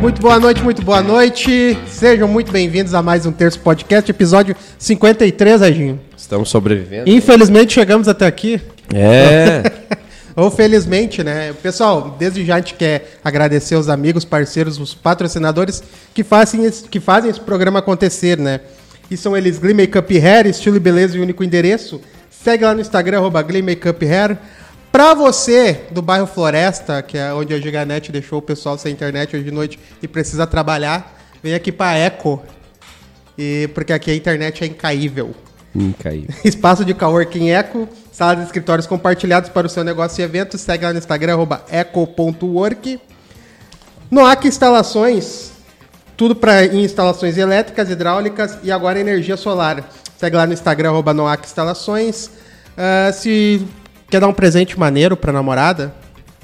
Muito boa noite, muito boa noite. Sejam muito bem-vindos a mais um Terço Podcast, episódio 53, Reginho. Estamos sobrevivendo. Infelizmente chegamos até aqui. É. Ou felizmente, né? Pessoal, desde já a gente quer agradecer os amigos, parceiros, os patrocinadores que fazem esse, que fazem esse programa acontecer, né? E são eles Glee Makeup Hair, estilo e beleza e único endereço. Segue lá no Instagram, arroba Glee Makeup Hair. Pra você do bairro Floresta, que é onde a Giganet deixou o pessoal sem internet hoje de noite e precisa trabalhar, vem aqui pra Eco. E, porque aqui a internet é incaível. Incaível. Espaço de coworking Eco, sala de escritórios compartilhados para o seu negócio e evento. Segue lá no Instagram, arroba eco.work. Noac Instalações, tudo para instalações elétricas, hidráulicas e agora energia solar. Segue lá no Instagram, arroba Noac Instalações. Ah, se quer dar um presente maneiro para namorada,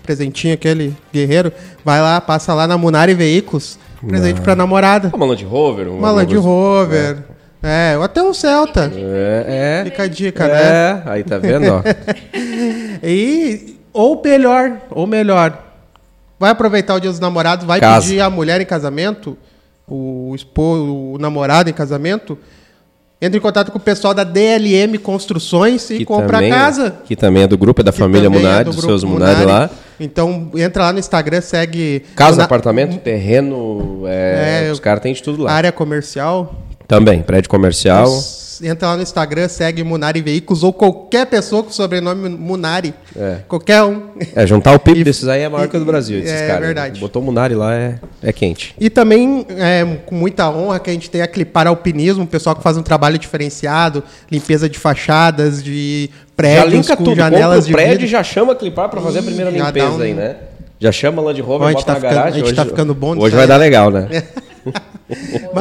presentinho aquele guerreiro, vai lá, passa lá na Munari Veículos, presente para namorada. Uma Land Rover? Uma Land Rover. É, ou até um Celta. É, é. Fica a dica, né? É, aí tá vendo, ó. E, ou melhor, ou melhor, vai aproveitar o dia dos namorados, vai Casa. pedir a mulher em casamento, o, esposo, o namorado em casamento, entra em contato com o pessoal da DLM Construções e Que compra também- a casa. Que também é do grupo, é da família também é Munari, do dos seus Munari Munari. lá. Então entra lá no Instagram, segue Casa, Muna- apartamento, terreno, é, É, os caras têm de tudo lá. área comercial. Também, prédio comercial. Entra lá no Instagram, segue Munari Veículos ou qualquer pessoa com sobrenome Munari. É. Qualquer um. É, juntar o PIB E- desses aí é a maior que o do Brasil, esses é caras. verdade. Botou Munari lá, é, é quente. E também, é, com muita honra, que a gente tem a Clipar Alpinismo, um pessoal que faz um trabalho diferenciado, limpeza de fachadas, de já prédios linka com tudo, janelas de o prédio vidro. já chama a Clipar pra fazer a primeira já limpeza um- aí, né? Já chama a Land Rover, gente bota tá na ficando- garagem. a gente tá hoje, ficando bom Hoje vai dar legal, né?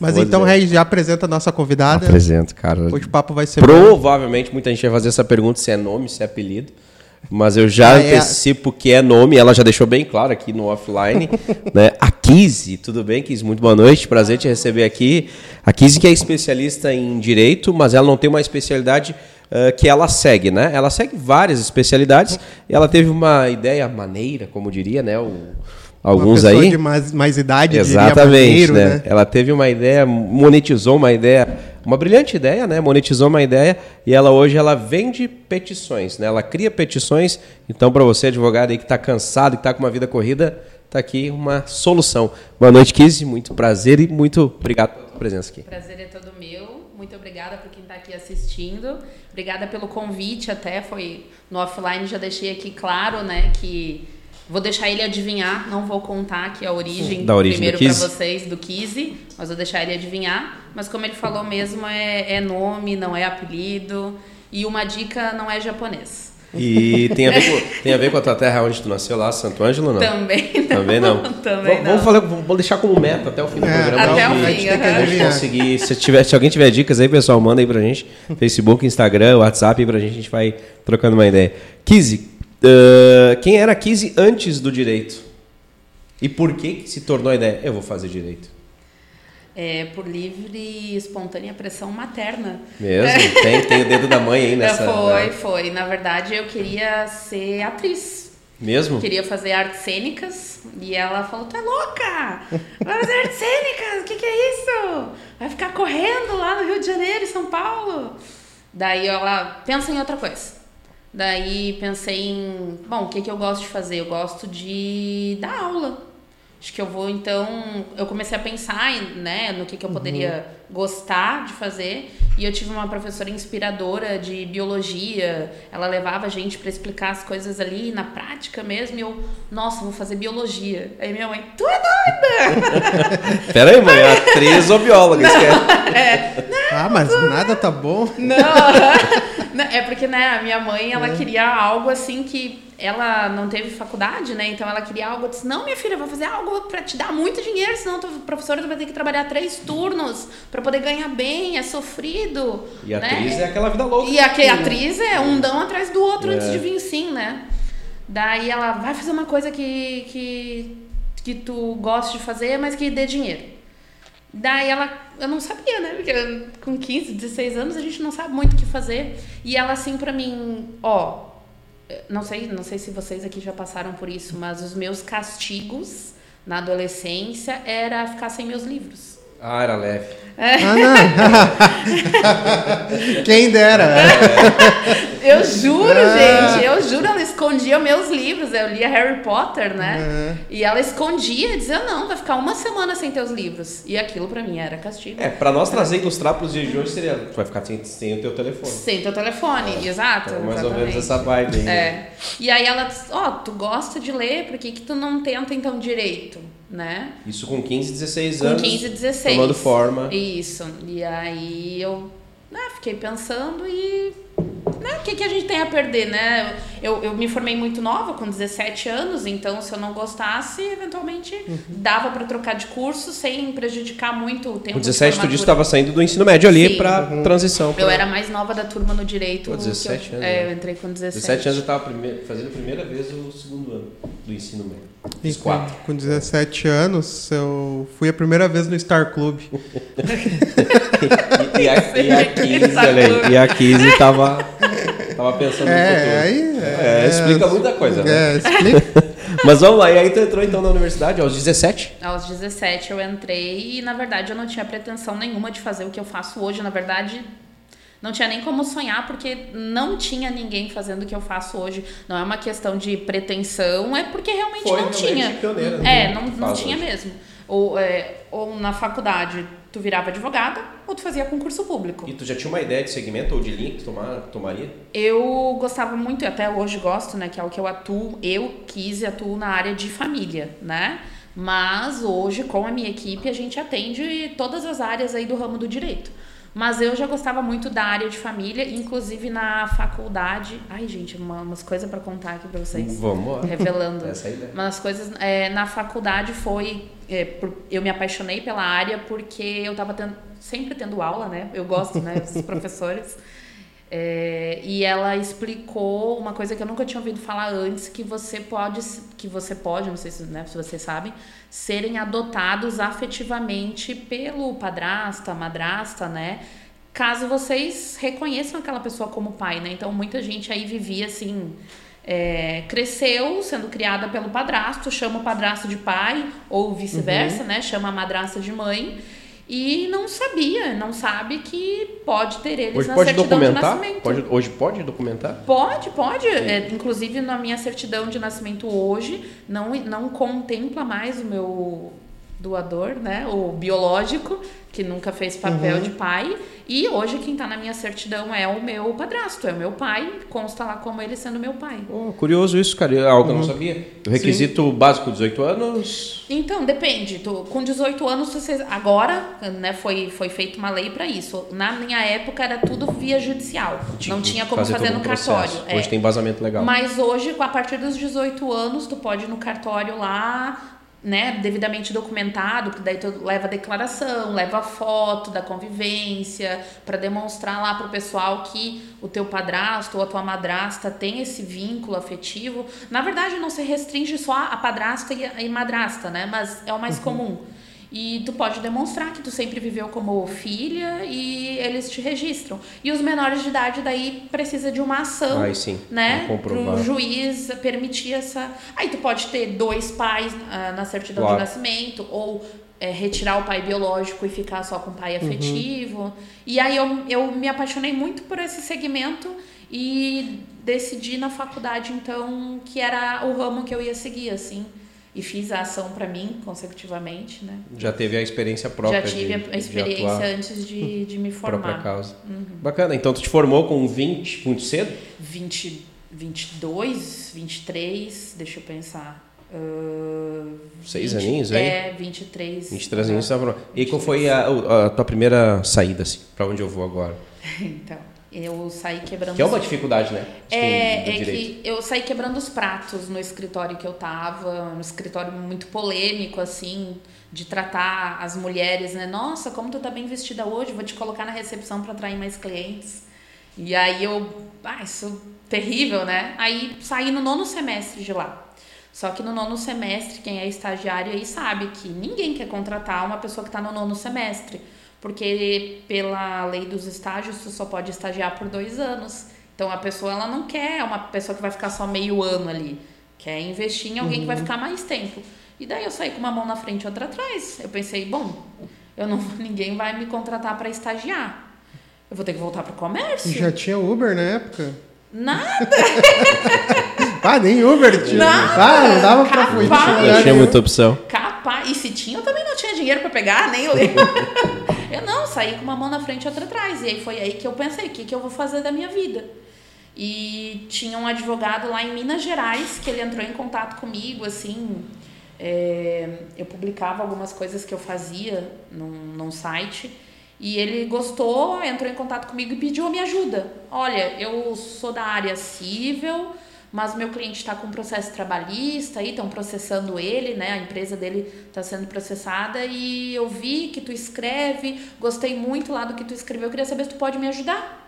Mas Boa então. Regis, já apresenta a nossa convidada. Apresento, cara. Hoje o papo vai ser bom. Provavelmente muita gente vai fazer essa pergunta se é nome, se é apelido. Mas eu já Ah, é. antecipo que é nome, ela já deixou bem claro aqui no offline. né? A Kizzy, tudo bem, Kizzy? Muito boa noite, prazer te receber aqui. A Kizzy que é especialista em direito, mas ela não tem uma especialidade ah, que ela segue, né? Ela segue várias especialidades. E ela teve uma ideia maneira, como diria, né? O- alguns pessoa aí. de mais, mais idade, diria Exatamente, maneiro, né? Ela teve uma ideia, monetizou uma ideia, uma brilhante ideia, né? Monetizou uma ideia e ela hoje ela vende petições, né? Ela cria petições. Então, para você advogado aí que está cansado, que está com uma vida corrida, tá aqui uma solução. Boa noite, Kizzy, muito prazer e muito obrigado pela presença aqui. Prazer é todo meu. Muito obrigada por quem está aqui assistindo. Obrigada pelo convite até. Foi no offline, já deixei aqui claro, né, que vou deixar ele adivinhar. Não vou contar aqui a origem, Da origem primeiro do para vocês do Kizzy, mas vou deixar ele adivinhar. Mas como ele falou mesmo, é, é nome, não é apelido. E uma dica, não é japonês. E tem a ver com, tem a ver com a tua terra onde tu nasceu lá, Santo Ângelo ou não? Também não. Também não. Também vamos, não. vamos, falar- vamos deixar como meta até o fim do É, programa. até o fim, A gente tem que adivinhar. conseguir. Se, tiver, se alguém tiver dicas aí, pessoal, manda aí pra gente. Facebook, Instagram, WhatsApp aí pra gente, a gente vai trocando uma ideia. Kizzy, ah, quem era a Kizzy antes do direito? E por que, que se tornou a ideia? Eu vou fazer direito. É, por livre e espontânea pressão materna. Mesmo? Tem, tem o dedo da mãe aí nessa. foi, né? foi. Na verdade, eu queria ser atriz. Mesmo? Queria fazer artes cênicas. E ela falou: Tu é louca? Vai fazer artes cênicas? O que, que é isso? Vai ficar correndo lá no Rio de Janeiro, São Paulo? Daí ela pensa em outra coisa. Daí pensei em: Bom, o que, que eu gosto de fazer? Eu gosto de dar aula. Acho que eu vou, então. Eu comecei a pensar né, no que, que eu poderia gostar de fazer. E eu tive uma professora inspiradora de biologia. Ela levava a gente para explicar as coisas ali na prática mesmo. E eu, nossa, vou fazer biologia. Aí minha mãe, tu é doida! Pera aí, mãe, é atriz ou bióloga? Que é- Ah, mas nada tá bom. Não, Não, é porque, né, a minha mãe, ela queria algo assim que ela não teve faculdade, né? Então ela queria algo, eu disse, não, minha filha, eu vou fazer algo pra te dar muito dinheiro, senão tu, professora tu vai ter que trabalhar três turnos pra poder ganhar bem, é sofrido. E né? atriz é aquela vida louca. E a que- atriz é um dão atrás do outro É. antes de vir sim, né? Daí ela vai fazer uma coisa que, que, que tu gosta de fazer, mas que dê dinheiro. Daí ela, eu não sabia, né? Porque com 15, 16 anos a gente não sabe muito o que fazer. E ela assim pra mim, ó, não sei, não sei se vocês aqui já passaram por isso, mas os meus castigos na adolescência era ficar sem meus livros. Ah, era leve. Ah, não. Quem dera. Eu juro, Ah. gente, eu juro, ela escondia meus livros. Eu lia Harry Potter, né? Uhum. E ela escondia, dizia, não, vai ficar uma semana sem teus livros. E aquilo pra mim era castigo. É, pra nós trazer e ilustrar pros dias de hoje seria. Tu vai ficar sem, sem o teu telefone. Sem teu telefone, exato. Então, mais ou menos exatamente. essa vibe aí. né? É. E aí ela disse, ó, tu gosta de ler, por que, que tu não tenta então direito, né? Isso com 15, 16 Com anos. 15, 16. Tomando forma. Isso. E aí eu né, fiquei pensando e. Né, o que, que a gente tem a perder, né? Eu, eu me formei muito nova, com 17 anos, então se eu não gostasse, eventualmente Uhum. dava pra trocar de curso sem prejudicar muito o tempo Com de 17 tu disse estava saindo do ensino médio ali Sim. pra transição. Eu pra- era mais nova da turma no direito. Que 17 eu, anos, É, eu entrei com 17. 17 anos eu estava fazendo a primeira vez o segundo ano do ensino médio. Com, quatro. com 17 anos, eu fui a primeira vez no Star Club. E, e a, e a 15, olha aí, e a 15 tava, tava pensando no É, futuro. aí. É, explica muita coisa, né? É, explica. Mas vamos lá, e aí tu entrou então na universidade aos 17? Aos 17 eu entrei e, na verdade, eu não tinha pretensão nenhuma de fazer o que eu faço hoje. Na verdade, não tinha nem como sonhar, porque não tinha ninguém fazendo o que eu faço hoje. Não é uma questão de pretensão, é porque realmente Foi não realmente tinha. pioneira, né? É, não, não Faz tinha hoje. mesmo. Ou, é, ou na faculdade tu virava advogada, ou tu fazia concurso público. E tu já tinha uma ideia de segmento ou de linha que tu tomar, tomaria? Eu gostava muito, e até hoje gosto, né? Que é o que eu atuo, eu quis e atuo na área de família, né? Mas hoje, com a minha equipe, a gente atende todas as áreas aí do ramo do direito. Mas eu já gostava muito da área de família, inclusive na faculdade. Ai, gente, uma, umas coisas para contar aqui para vocês. Vamos lá. Revelando. Essa é a ideia. Uma das coisas é, na faculdade foi. é, por- eu me apaixonei pela área porque eu estava sempre tendo aula, né? Eu gosto, né? Os professores. É, e ela explicou uma coisa que eu nunca tinha ouvido falar antes, que você pode, que você pode, não sei se, né, se vocês sabem, serem adotados afetivamente pelo padrasto, a madrasta, né? Caso vocês reconheçam aquela pessoa como pai, né? Então muita gente aí vivia assim, é, cresceu sendo criada pelo padrasto, chama o padrasto de pai, ou vice-versa, né? Chama a madrasta de mãe. E não sabia, não sabe que pode ter eles Hoje na pode certidão documentar? de nascimento. Pode, hoje pode documentar? Pode, pode. É, inclusive, na minha certidão de nascimento hoje, não, não contempla mais o meu doador, né? O biológico, que nunca fez papel Uhum. de pai. E hoje, quem tá na minha certidão é o meu padrasto, é o meu pai. Consta lá como ele sendo meu pai. Oh, curioso isso, cara. Algo que eu não sabia. O requisito básico, 18 anos. Então, depende. Tu, com 18 anos, você, agora né, foi, foi feita uma lei para isso. Na minha época, era tudo via judicial. não tinha como fazer, todo no processo. cartório. Hoje É. tem embasamento legal. Mas hoje, a partir dos 18 anos, tu pode ir no cartório lá, né, devidamente documentado, que daí tu leva a declaração, leva a foto da convivência, para demonstrar lá pro pessoal que o teu padrasto ou a tua madrasta tem esse vínculo afetivo. Na verdade, não se restringe só a padrasta e a e madrasta, né, mas é o mais comum. E tu pode demonstrar que tu sempre viveu como filha e eles te registram. E os menores de idade daí precisa de uma ação, Aí sim, né? pra comprovar. Pro juiz permitir essa. Aí tu pode ter dois pais ah, na certidão Claro. de nascimento ou é, retirar o pai biológico e ficar só com o pai afetivo. E aí eu, eu me apaixonei muito por esse segmento e decidi na faculdade então que era o ramo que eu ia seguir assim. E fiz a ação para mim consecutivamente, né? Já teve a experiência própria. Já tive de- a de experiência atuar antes de, de me própria formar. causa. Bacana. Então tu te formou com 20, muito cedo? 20, 22, 23, deixa eu pensar. Ah, Seis 20 aninhos, hein? É, 23. 23 ah, anos você tava formado. E qual foi a, a tua primeira saída, assim? Pra onde eu vou agora? Então, eu saí quebrando. Que é uma os- dificuldade, né? de quem- É, é direito. que eu saí quebrando os pratos no escritório que eu tava, um escritório muito polêmico, assim, de tratar as mulheres, né? Nossa, como tu tá bem vestida hoje, vou te colocar na recepção para atrair mais clientes. E aí eu, ah, isso terrível, né? Aí saí no nono semestre de lá. Só que no nono semestre, quem é estagiário aí sabe que ninguém quer contratar uma pessoa que está no nono semestre. Porque pela lei dos estágios, tu só pode estagiar por dois anos. Então a pessoa ela não quer uma pessoa que vai ficar só meio ano ali. Quer investir em alguém que vai ficar mais tempo. E daí eu saí com uma mão na frente e outra atrás. Eu pensei, bom, eu não, ninguém vai me contratar para estagiar. Eu vou ter que voltar pro comércio. E já tinha Uber na época? Nada! ah, nem Uber tinha. Nada. Ah, não dava pra Capaz. fugir. Não tinha muita opção. Capaz. E se tinha, eu também não tinha dinheiro para pegar, nem eu lembro. eu não, saí com uma mão na frente e outra atrás. E aí foi aí que eu pensei, o que, que eu vou fazer da minha vida? E tinha um advogado lá em Minas Gerais que ele entrou em contato comigo, assim. é, eu publicava algumas coisas que eu fazia num, num site. E ele gostou, entrou em contato comigo e pediu a minha ajuda. Olha, eu sou da área civil, mas meu cliente está com um processo trabalhista aí, estão processando ele, né? A empresa dele está sendo processada e eu vi que tu escreve, gostei muito lá do que tu escreveu, eu queria saber se tu pode me ajudar.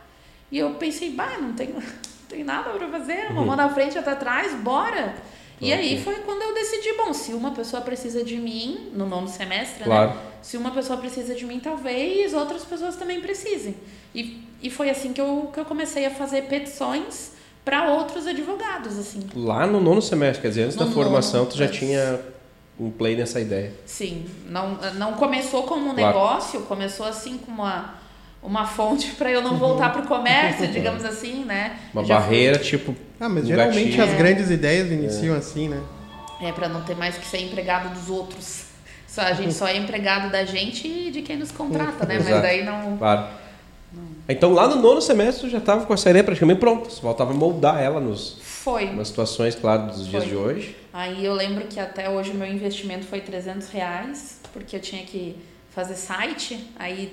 E eu pensei, bah, não tenho, não tenho nada para fazer, uma mão na frente e outra atrás, bora. E aí foi quando eu decidi, bom, se uma pessoa precisa de mim, no nono semestre, Claro. né? Se uma pessoa precisa de mim, talvez outras pessoas também precisem. E, e foi assim que eu, que eu comecei a fazer petições para outros advogados, assim. Lá no nono semestre, quer dizer, antes No da formação, nono, tu já antes. tinha um play nessa ideia. Sim, não, não começou como um Claro. negócio, começou assim com uma, uma fonte para eu não voltar para o comércio, digamos assim, né? Uma Já fui- barreira, tipo. Ah, mas um geralmente gatilho. as grandes ideias iniciam assim, né? É, para não ter mais que ser empregado dos outros. Só, a gente só é empregado da gente e de quem nos contrata, né? Mas Exato. daí não. Claro. Então lá no nono semestre já estava com essa ideia praticamente pronta. Você voltava a moldar ela nos, Foi. nas situações, claro, dos dias Foi. de hoje. Aí eu lembro que até hoje o meu investimento foi 300 reais, porque eu tinha que fazer site, aí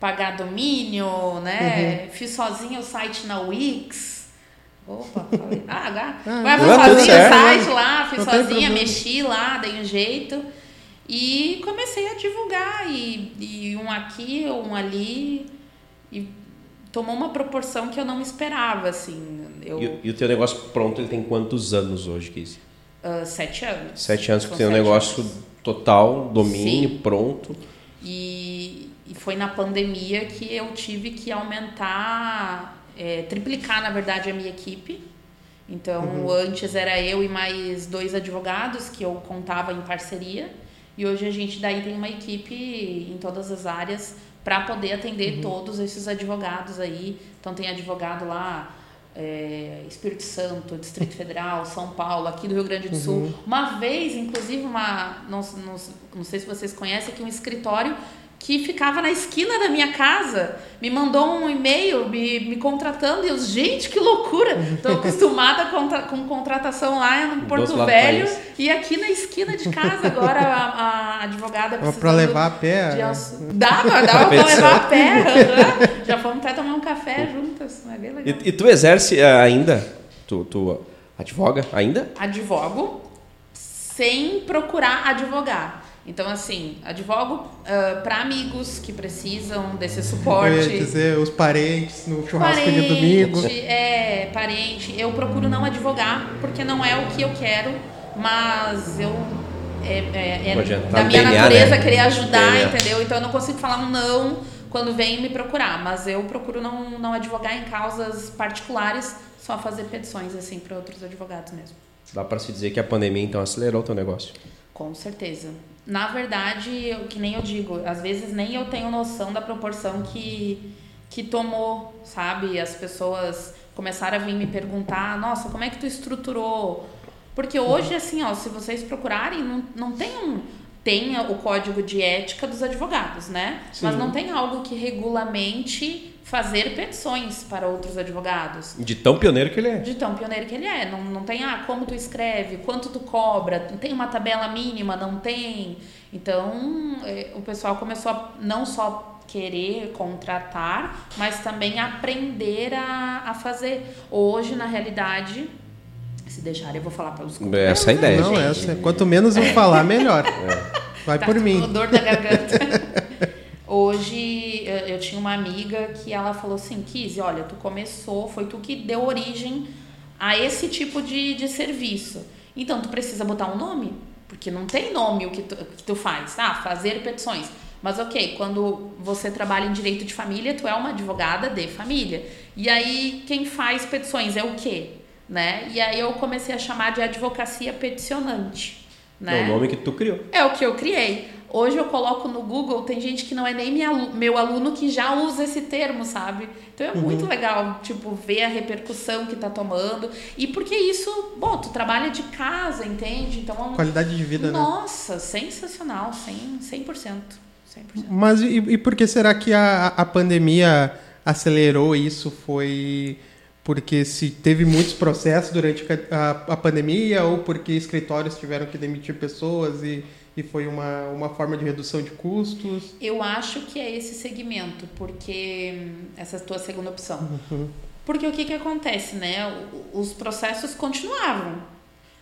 pagar domínio, né? Fiz sozinha o site na Wix. Opa, falei. Ah, agora. Ah, fiz tudo sozinha o certo. site lá, fiz Não sozinha, mexi lá, dei um jeito. E comecei a divulgar, e, e um aqui, um ali. E tomou uma proporção que eu não esperava, assim. Eu, E, o- e o teu negócio pronto, ele tem quantos anos hoje, Kizzy? ah, sete anos. Sete anos que tem um negócio anos. total, domínio, Sim. pronto. E, e foi na pandemia que eu tive que aumentar, é, triplicar, na verdade, a minha equipe. Então, antes era eu e mais dois advogados que eu contava em parceria. E hoje a gente daí tem uma equipe em todas as áreas para poder atender todos esses advogados aí. Então, tem advogado lá. é, Espírito Santo, Distrito Federal, São Paulo, aqui do Rio Grande do Sul. Uma vez, inclusive, uma. Não, não, não sei se vocês conhecem aqui, um escritório que ficava na esquina da minha casa, me mandou um e-mail me, me contratando e eu, gente, que loucura! Estou acostumada com, com contratação lá no Porto Velho e aqui na esquina de casa agora a, a advogada Pra levar a pé. de né? auxílio. Dava, dava pra levar a pé. aham. Já fomos até tomar um café juntas, é bem legal. E, e tu exerce eh, ainda? Tu, tu advoga ainda? advogo sem procurar advogar. Então, assim, advogo para amigos que precisam desse Eu suporte. ia dizer os parentes no churrasco de domingo. É, parente. Eu procuro não advogar, porque não é o que eu quero, mas eu. É, é- é adianta, da tá minha DNA, natureza né? querer ajudar, DNA. entendeu? Então eu não consigo falar um não quando vem me procurar, mas eu procuro não, não advogar em causas particulares, só fazer petições assim para outros advogados mesmo. Dá pra se dizer que a pandemia então acelerou o teu negócio. Com certeza. Na verdade, eu, que nem eu digo, às vezes nem eu tenho noção da proporção que, que tomou, sabe? As pessoas começaram a vir me perguntar, nossa, como é que tu estruturou? Porque hoje, assim, ó, se vocês procurarem, não, não tem um. Tem o código de ética dos advogados, né? Mas não tem algo que regulamente fazer petições para outros advogados. De tão pioneiro que ele é. De tão pioneiro que ele é. Não, não tem, ah, como tu escreve, quanto tu cobra, não tem uma tabela mínima, não tem. Então, eh, o pessoal começou a não só querer contratar, mas também aprender a, a fazer. Hoje, na realidade, se deixar, eu vou falar pelos cotovelos, Essa é a né, ideia. Não, gente? essa, quanto menos eu falar, melhor. Vai Tá por com mim. dor da garganta. Hoje eu eu tinha uma amiga que ela falou assim, Kizzy, olha, tu começou, foi tu que deu origem a esse tipo de, de serviço. Então tu precisa botar um nome, porque não tem nome o que tu, que tu faz. Ah, fazer petições. Mas ok, quando você trabalha em direito de família, tu é uma advogada de família. E aí quem faz petições é o quê? Né? E aí eu comecei a chamar de advocacia peticionante Né? É o nome que tu criou. É o que eu criei. Hoje eu coloco no Google, tem gente que não é nem minha, meu aluno que já usa esse termo, sabe? Então é muito legal, tipo, ver a repercussão que tá tomando. E porque isso, bom, tu trabalha de casa, entende? Então é um. Qualidade de vida, né? Nossa, sensacional, 100%. 100%. 100%. Mas e, e por que será que a, a pandemia acelerou isso? Foi porque se teve muitos processos durante a, a pandemia ou porque escritórios tiveram que demitir pessoas e, e foi uma, uma forma de redução de custos? Eu acho que é esse segmento, porque. hum, Essa é a tua segunda opção. Porque o que, que acontece, né? Os processos continuavam.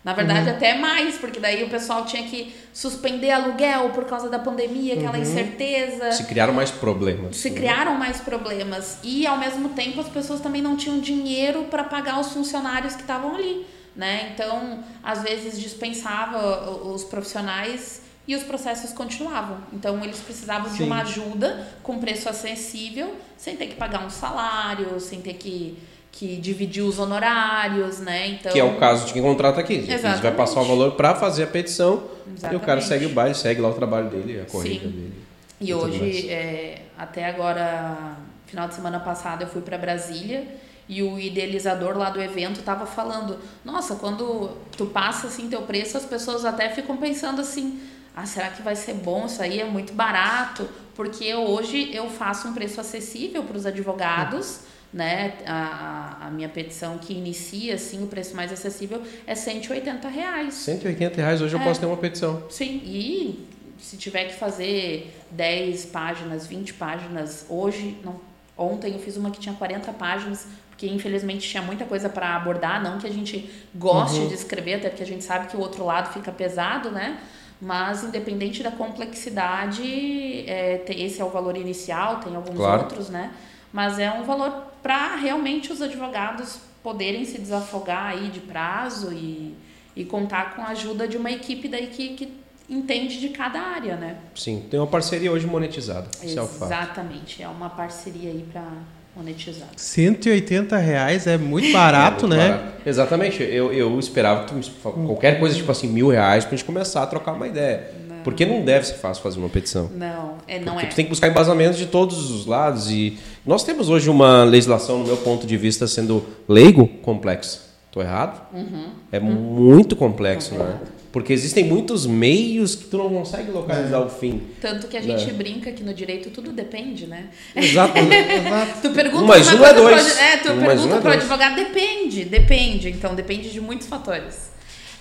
Na verdade, até mais, porque daí o pessoal tinha que suspender aluguel por causa da pandemia, aquela incerteza. Se criaram mais problemas. Se criaram mais problemas. E, ao mesmo tempo, as pessoas também não tinham dinheiro para pagar os funcionários que estavam ali. Né? Então, às vezes, dispensava os profissionais e os processos continuavam. Então, eles precisavam de Sim. uma ajuda com preço acessível, sem ter que pagar um salário, sem ter que, que dividir os honorários, né? Então, Que é o caso de quem contrata aqui. Ele vai Exatamente. passar o valor para fazer a petição e o cara Exatamente. segue o baile, segue lá o trabalho dele, a corrida Sim. dele. E tudo hoje, é, até agora, final de semana passado, eu fui para Brasília e o idealizador lá do evento tava falando: Nossa, quando tu passa assim teu preço, as pessoas até ficam pensando assim: Ah, será que vai ser bom? Isso aí é muito barato. Porque hoje eu faço um preço acessível para os advogados. Né? A, a- minha petição que inicia assim, o preço mais acessível é 180 reais. 180 reais hoje eu É. posso ter uma petição. Sim, e se tiver que fazer 10 páginas, 20 páginas, hoje, não, ontem eu fiz uma que tinha 40 páginas, porque infelizmente tinha muita coisa para abordar, não que a gente goste de escrever, até porque a gente sabe que o outro lado fica pesado, né? Mas independente da complexidade, é, tem- esse é o valor inicial, tem alguns Claro. outros, né? Mas é um valor para realmente os advogados poderem se desafogar aí de prazo e, e contar com a ajuda de uma equipe daí que, que entende de cada área, né? Sim, tem uma parceria hoje monetizada. É. Exatamente, é uma parceria aí para monetizar. 180 reais é muito barato, É muito né? barato. Exatamente. Eu, eu esperava que tu qualquer coisa tipo assim, mil reais pra gente começar a trocar uma ideia. Porque não deve ser fácil fazer uma petição. Não, é, não Porque é. tu tem que buscar embasamento de todos os lados. E nós temos hoje uma legislação, no meu ponto de vista, sendo leigo, complexa. Estou errado? Uhum. É muito complexo, né? Porque existem muitos meios que tu não consegue localizar o fim. Tanto que a gente É. brinca que no direito tudo depende, né? Exato. Exato. Tu pergunta Um mais uma um é pro dois. ad- É, tu Um mais pergunta um é pro dois. advogado, depende, depende. Então, depende de muitos fatores.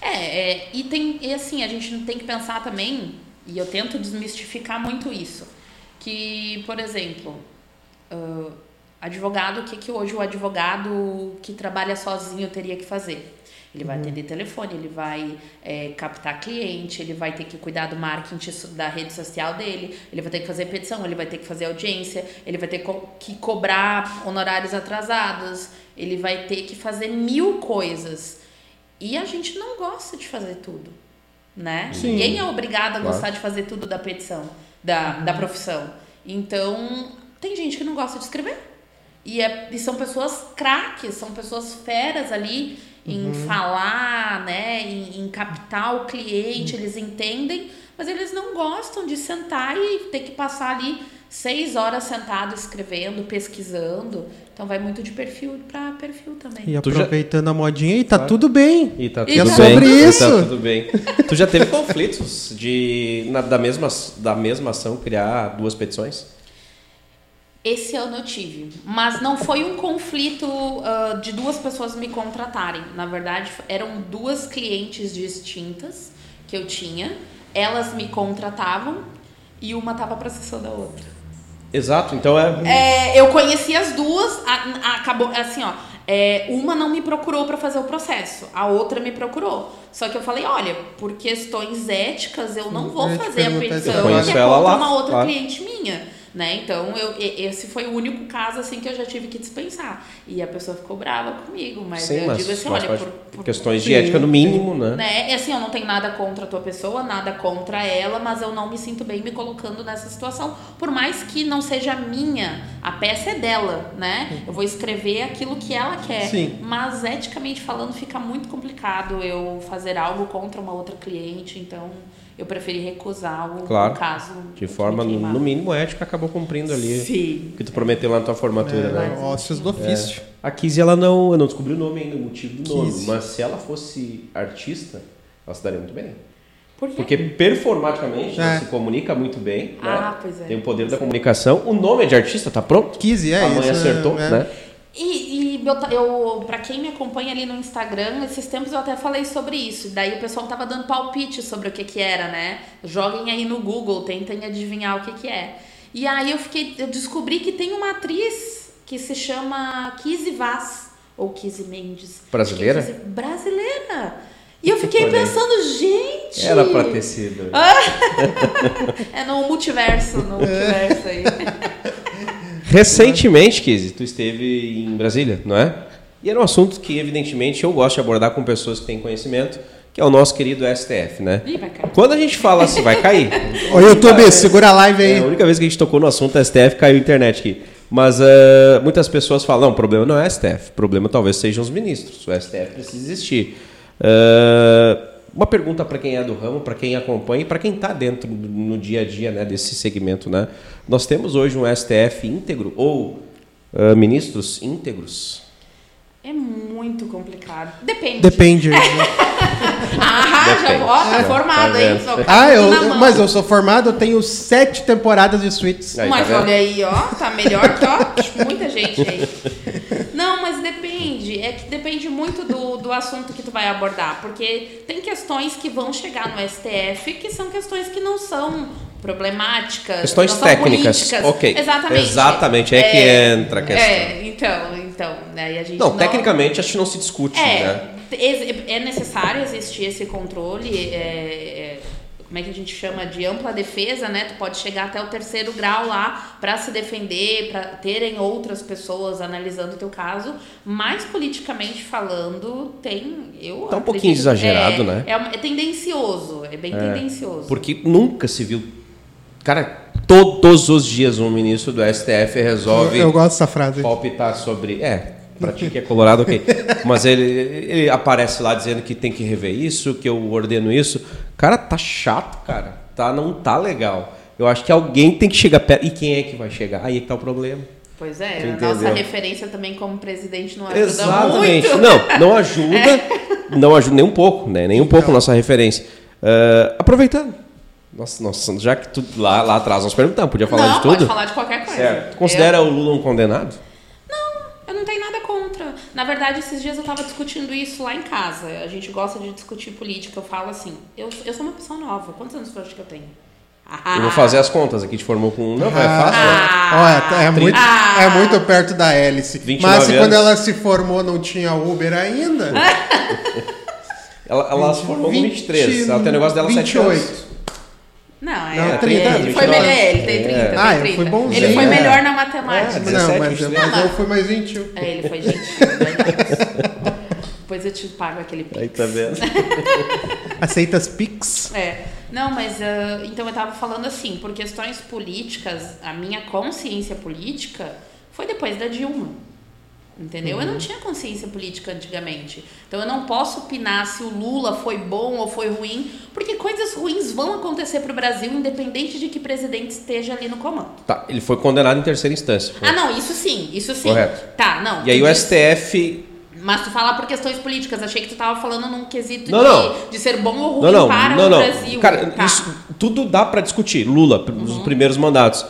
É, é, e tem, e assim, a gente tem que pensar também, e eu tento desmistificar muito isso, que, por exemplo, ah, advogado, o que, que hoje o advogado que trabalha sozinho teria que fazer? Ele vai atender telefone, ele vai é, captar cliente, ele vai ter que cuidar do marketing da rede social dele, ele vai ter que fazer petição, ele vai ter que fazer audiência, ele vai ter que cobrar honorários atrasados, ele vai ter que fazer mil coisas. E a gente não gosta de fazer tudo, né? Sim. Ninguém é obrigado a Claro. gostar de fazer tudo da petição, da, da profissão. Então, tem gente que não gosta de escrever. E, é, e são pessoas craques, são pessoas feras ali em falar, né? Em, em captar o cliente, eles entendem, mas eles não gostam de sentar e ter que passar ali seis horas sentado escrevendo, pesquisando. Então vai muito de perfil para perfil também. E Tu já- aproveitando a modinha, e tá Claro. tudo bem. E tá E tudo é bem. sobre e isso. Tá tudo bem. Tu já teve conflitos de na- da mesma da mesma ação criar duas petições? Esse ano eu tive, mas não foi um conflito ah, de duas pessoas me contratarem. Na verdade, eram duas clientes distintas que eu tinha. Elas me contratavam e uma tava processando a outra. Exato. Então é, É, eu conheci as duas, a- a- acabou assim, ó. é, uma não me procurou para fazer o processo, a outra me procurou. Só que eu falei, olha, por questões éticas eu não vou fazer a petição que é Conheço ela lá, uma outra claro. cliente minha. Né? Então, eu, esse foi o único caso, assim, que eu já tive que dispensar. E a pessoa ficou brava comigo, mas Sim, eu mas, digo assim, olha, por, por, questões de ética no mínimo, né? né? E assim, eu não tenho nada contra a tua pessoa, nada contra ela, mas eu não me sinto bem me colocando nessa situação, por mais que não seja minha, a peça é dela, né? Eu vou escrever aquilo que ela quer, Sim. mas eticamente falando fica muito complicado eu fazer algo contra uma outra cliente, então eu preferi recusar o, Claro. o caso. De forma, no, mínimo, ética, acabou cumprindo ali Sim. o que tu prometeu lá na tua formatura, né? É, ócios do ofício. A Kizzy, ela não, eu não descobri o nome ainda, o motivo do nome, Kizzy. mas se ela fosse artista, ela se daria muito bem. Por quê? Porque performaticamente ela É. se comunica muito bem, Ah, né? pois é. Tem o poder da comunicação. O nome é de artista, tá pronto? Kizzy, é a mãe isso, acertou, é. né? E, e meu, eu, pra quem me acompanha ali no Instagram, esses tempos eu até falei sobre isso. Daí o pessoal tava dando palpite sobre o que que era, né? Joguem aí no Google, tentem adivinhar o que que é. E aí eu fiquei, eu descobri que tem uma atriz que se chama Kizzy Vaz, ou Kizzy Mendes. Brasileira? É Kizzy- Brasileira. E eu fiquei pensando, gente... Era pra ter sido. É no multiverso, no multiverso aí. Recentemente, Kizzy, tu esteve em Brasília, não é? E era um assunto que, evidentemente, eu gosto de abordar com pessoas que têm conhecimento, que é o nosso querido STF, né? Ih, vai cair. Quando a gente fala assim, vai cair. Ô, YouTube, segura a live aí. É, a única vez que a gente tocou no assunto STF, caiu a internet aqui. Mas eh, muitas pessoas falam, não, o problema não é STF, o problema talvez sejam os ministros. O STF precisa existir. Eh, uma pergunta para quem é do ramo, para quem acompanha e para quem está dentro no dia a dia né, desse segmento. Né? Nós temos hoje um STF íntegro ou eh, ministros íntegros? É muito complicado. Depende. Depende. Ah, já Depende. ó, tá formado tá aí. vendo? só ah, eu, mas eu sou formado, eu tenho sete temporadas de Suits. Aí, Mas tá olha aí, ó, tá melhor que ó, muita gente aí. Não, depende. É que depende muito do, do assunto que tu vai abordar. Porque tem questões que vão chegar no STF que são questões que não são problemáticas. Questões não técnicas. políticas. Ok. Exatamente. Exatamente, é que entra a questão. É, então, então, aí a gente Não, tecnicamente acho que não se discute, né? É, ex- é necessário existir esse controle. é, é, como é que a gente chama de ampla defesa, né? Tu pode chegar até o terceiro grau lá para se defender, para terem outras pessoas analisando o teu caso, mas politicamente falando, tem eu Tá um pouquinho exagerado, é, né? É, é tendencioso, é bem tendencioso. Porque nunca se viu. Cara, todos os dias um ministro do STF resolve Eu, eu gosto dessa frase. palpitar sobre. É, pra ti que é colorado, ok. Mas ele, ele aparece lá dizendo que tem que rever isso, que eu ordeno isso. Cara, tá chato, cara. Tá, não tá legal. Eu acho que alguém tem que chegar perto. E quem é que vai chegar? Aí é que tá o problema. Pois é, Tu a nossa entendeu? referência também como presidente não ajuda Exatamente. muito. Não, não ajuda. Não ajuda nem um pouco, né? Nem um pouco nossa referência. Ah, aproveitando. Nossa, nossa, já que tu lá, lá atrás nós perguntamos, podia falar não, de tudo? pode falar de qualquer coisa. Certo. Tu considera o Lula um condenado? Eu não tenho nada. Na verdade, esses dias eu tava discutindo isso lá em casa. A gente gosta de discutir política. Eu falo assim, eu, eu sou uma pessoa nova. Quantos anos tu acha que eu tenho? Ah, Eu vou fazer as contas aqui, te formou com um. Não, vai, é fácil. Ah. Olha, é muito, Ah. é muito perto da hélice. 29 Mas se anos. quando ela se formou não tinha Uber ainda. Ela, ela se formou com 23. Ela tem o negócio dela 7 anos. 28. Não, é, Não, ele, 30, ele foi 29. melhor, ele tem 30, É. tem Ah, eu 30. fui bonzinho, ele foi é. melhor na É, matemática. 17, não, mas, 23. mas eu fui mais 21. É, ele foi gentil. né? Depois eu te pago aquele Aí pix. tá vendo? Aceita as Pix? É, não, mas ah, então eu tava falando assim, por questões políticas, a minha consciência política foi depois da Dilma. Entendeu? Uhum. Eu não tinha consciência política antigamente. Então eu não posso opinar se o Lula foi bom ou foi ruim, porque coisas ruins vão acontecer pro Brasil, independente de que presidente esteja ali no comando. Tá, ele foi condenado em terceira instância. Ah, não, isso sim, isso sim. Correto. Tá, não. E aí o disse- STF. Mas tu fala por questões políticas, achei que tu tava falando num quesito Não, de, não. de ser bom ou ruim Não, para não, o não. Brasil. Cara, Tá. isso tudo dá pra discutir. Lula, Uhum. os primeiros mandatos.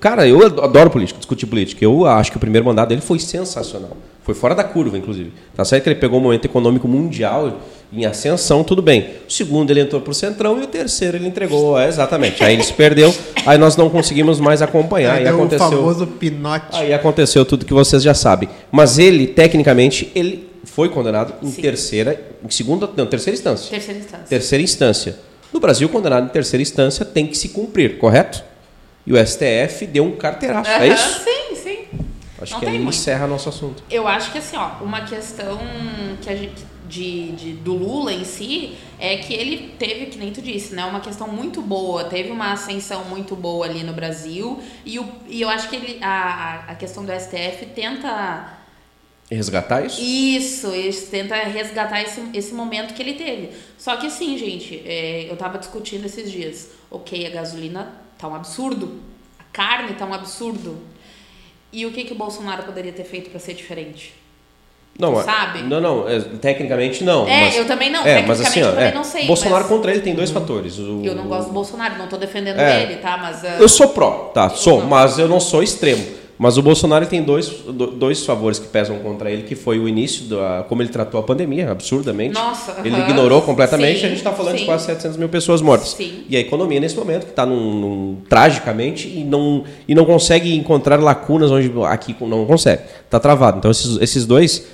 Cara, eu adoro política, discutir política. Eu acho que o primeiro mandato dele foi sensacional. Foi fora da curva, inclusive. Tá certo que ele pegou um momento econômico mundial em ascensão, tudo bem. O segundo ele entrou pro centrão e o terceiro ele entregou. É, exatamente. Aí ele se perdeu, aí nós não conseguimos mais acompanhar. Aí Deu o aconteceu. famoso pinote. Aí aconteceu tudo que vocês já sabem. Mas ele, tecnicamente, ele foi condenado em Sim. terceira, em segunda, não, terceira instância. Terceira instância. Terceira instância. No Brasil, condenado em terceira instância tem que se cumprir, correto? E o STF deu um carteiraço. É Aham, isso? Sim, sim. Acho Não que aí muito. encerra nosso assunto. Eu acho que assim, ó, uma questão que a gente de, de- do Lula em si é que ele teve, que nem tu disse, né, uma questão muito boa, teve uma ascensão muito boa ali no Brasil e, o, e eu acho que ele, a, a questão do STF tenta Resgatar isso? isso, eles tentam resgatar esse, esse momento que ele teve. Só que assim, gente, é, eu tava discutindo esses dias. Ok, a gasolina tá um absurdo. A carne tá um absurdo. E o que, que o Bolsonaro poderia ter feito para ser diferente? Não, Tu sabe? Não, não, é, tecnicamente não. É, mas- eu também não, É, mas tecnicamente assim, eu também é, não sei, Bolsonaro mas- contra ele tem dois fatores. O- Eu não gosto do Bolsonaro, não tô defendendo É. ele, tá? Mas. ah, Eu sou pró, tá, sou, não. mas eu não sou extremo. Mas o Bolsonaro tem dois, do- dois favores que pesam contra ele, que foi o início, da, como ele tratou a pandemia, absurdamente. Nossa, Ele ignorou completamente, Sim, a gente está falando de sim. quase 700 mil pessoas mortas. Sim. E a economia nesse momento, que está num, num- tragicamente, e não, e não consegue encontrar lacunas onde aqui não consegue. Está travado. Então esses, esses dois,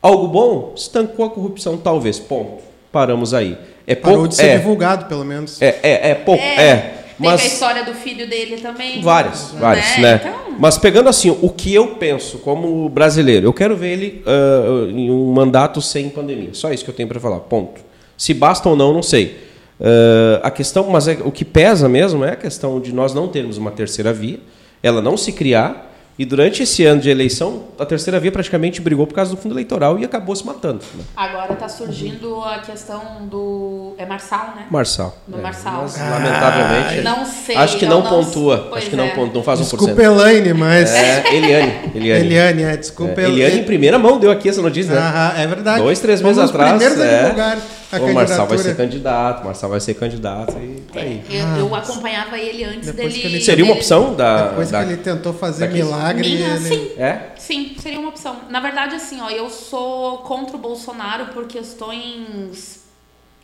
algo bom, estancou a corrupção, talvez, ponto. Paramos aí. É Parou pouco, de ser é, divulgado, pelo menos. é, é, é pouco, é. Teve a mas história do filho dele também. Várias, várias, né? Então, Mas pegando assim, o que eu penso como brasileiro, eu quero ver ele ah, em um mandato sem pandemia. Só isso que eu tenho para falar, ponto. Se basta ou não, não sei. Ah, a questão, mas é- o que pesa mesmo é a questão de nós não termos uma terceira via, ela não se criar, e durante esse ano de eleição, a terceira via praticamente brigou por causa do fundo eleitoral e acabou se matando. né? agora tá surgindo a questão do. É Marçal, né? Marçal. Do É, Marçal. mas, lamentavelmente. Não sei. acho que eu não, pontua. Pois Acho que não é. pontua, não faz um Desculpa, 1%. Elaine, mas. É, Eliane. Eliane. Eliane, é, desculpa. É, Eliane em primeira mão deu aqui essa notícia, né? Aham, é verdade. Dois, três meses atrás. primeiros a é, divulgar a o Marçal vai ser candidato, Marçal vai ser candidato e tá aí. Eu, eu acompanhava ele antes Depois dele. ele- Seria uma opção da. Depois da- que ele tentou fazer daqui- milagre, Minha, ele... sim. É? Sim, seria uma opção. Na verdade, assim, ó, eu sou contra o Bolsonaro por questões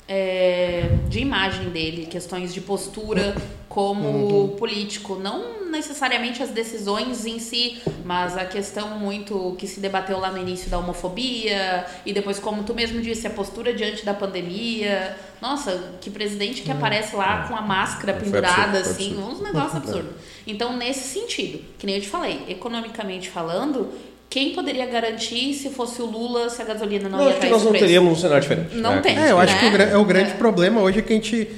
é, de imagem dele, questões de postura como Uhum. político. Não necessariamente as decisões em si, mas a questão muito que se debateu lá no início da homofobia e depois, como tu mesmo disse, a postura diante da pandemia. Nossa, que presidente que aparece lá com a máscara Foi pendurada, assim, absurdo. uns negócios absurdos. Então, nesse sentido, que nem eu te falei, economicamente falando, quem poderia garantir se fosse o Lula, se a gasolina não, Não, ia acho que nós não preço? teríamos um cenário diferente. Não né? tem. É, eu acho né? que o, gra- é o grande É. problema hoje é que a gente.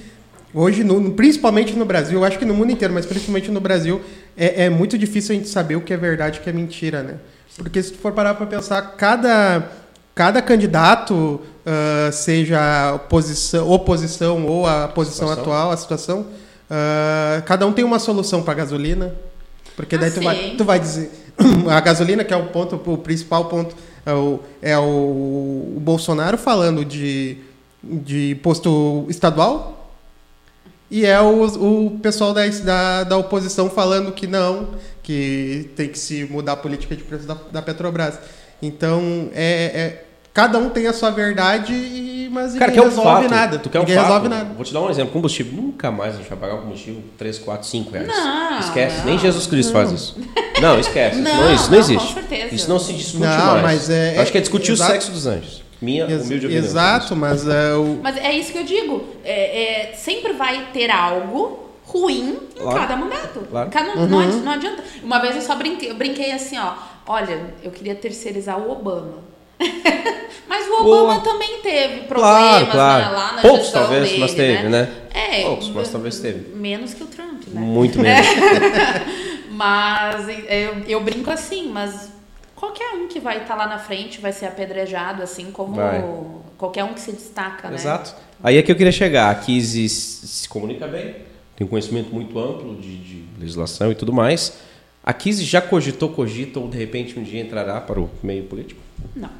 Hoje, no- principalmente no Brasil, eu acho que no mundo inteiro, mas principalmente no Brasil, é, é muito difícil a gente saber o que é verdade e o que é mentira, né? Porque se tu for parar para pensar, cada, cada candidato, ah, seja oposição, oposição ou a posição Situação. atual, a situação, ah, cada um tem uma solução para gasolina. Porque daí Ah, tu vai, sim. tu vai dizer. A gasolina, que é o ponto, o principal ponto, é o, é o, o Bolsonaro falando de, de imposto estadual. E é o, o pessoal da, da, da oposição falando que não, que tem que se mudar a política de preço da, da Petrobras. Então, é, é- cada um tem a sua verdade, e- mas Cara, ninguém quer um resolve fato. nada. Tu quer um ninguém fato? resolve nada. Vou te dar um exemplo. Combustível. Nunca mais a gente vai pagar um combustível 3, 4, 5 reais. Não, Esquece. não. Nem Jesus Cristo faz isso. Não, esquece. Isso Não, não, isso não não, com existe. certeza. Isso não se discute Não, mais. mas é- Acho que é discutir exato. o sexo dos anjos. Minha Ex- humilde opinião. Exato, mas é, o, Mas é isso que eu digo. É, é, sempre vai ter algo ruim em Claro. cada mandato. Claro. Cada- não, não não adianta. Uma vez eu só brinquei, eu brinquei assim, ó. Olha, eu queria terceirizar o Obama. mas o Obama também teve problemas Claro, claro. né, lá na Poucos talvez, dele, mas teve, né? É, Poucos, mas talvez teve. Menos que o Trump, né? Muito menos. Mas eu, eu brinco assim, mas qualquer um que vai estar lá na frente vai ser apedrejado, assim como Vai. qualquer um que se destaca, né? Exato. Aí é que eu queria chegar. A Kizzy se se comunica bem, tem um conhecimento muito amplo de, de legislação e tudo mais. A Kizzy já cogitou, cogita ou de repente um dia entrará para o meio político? Não.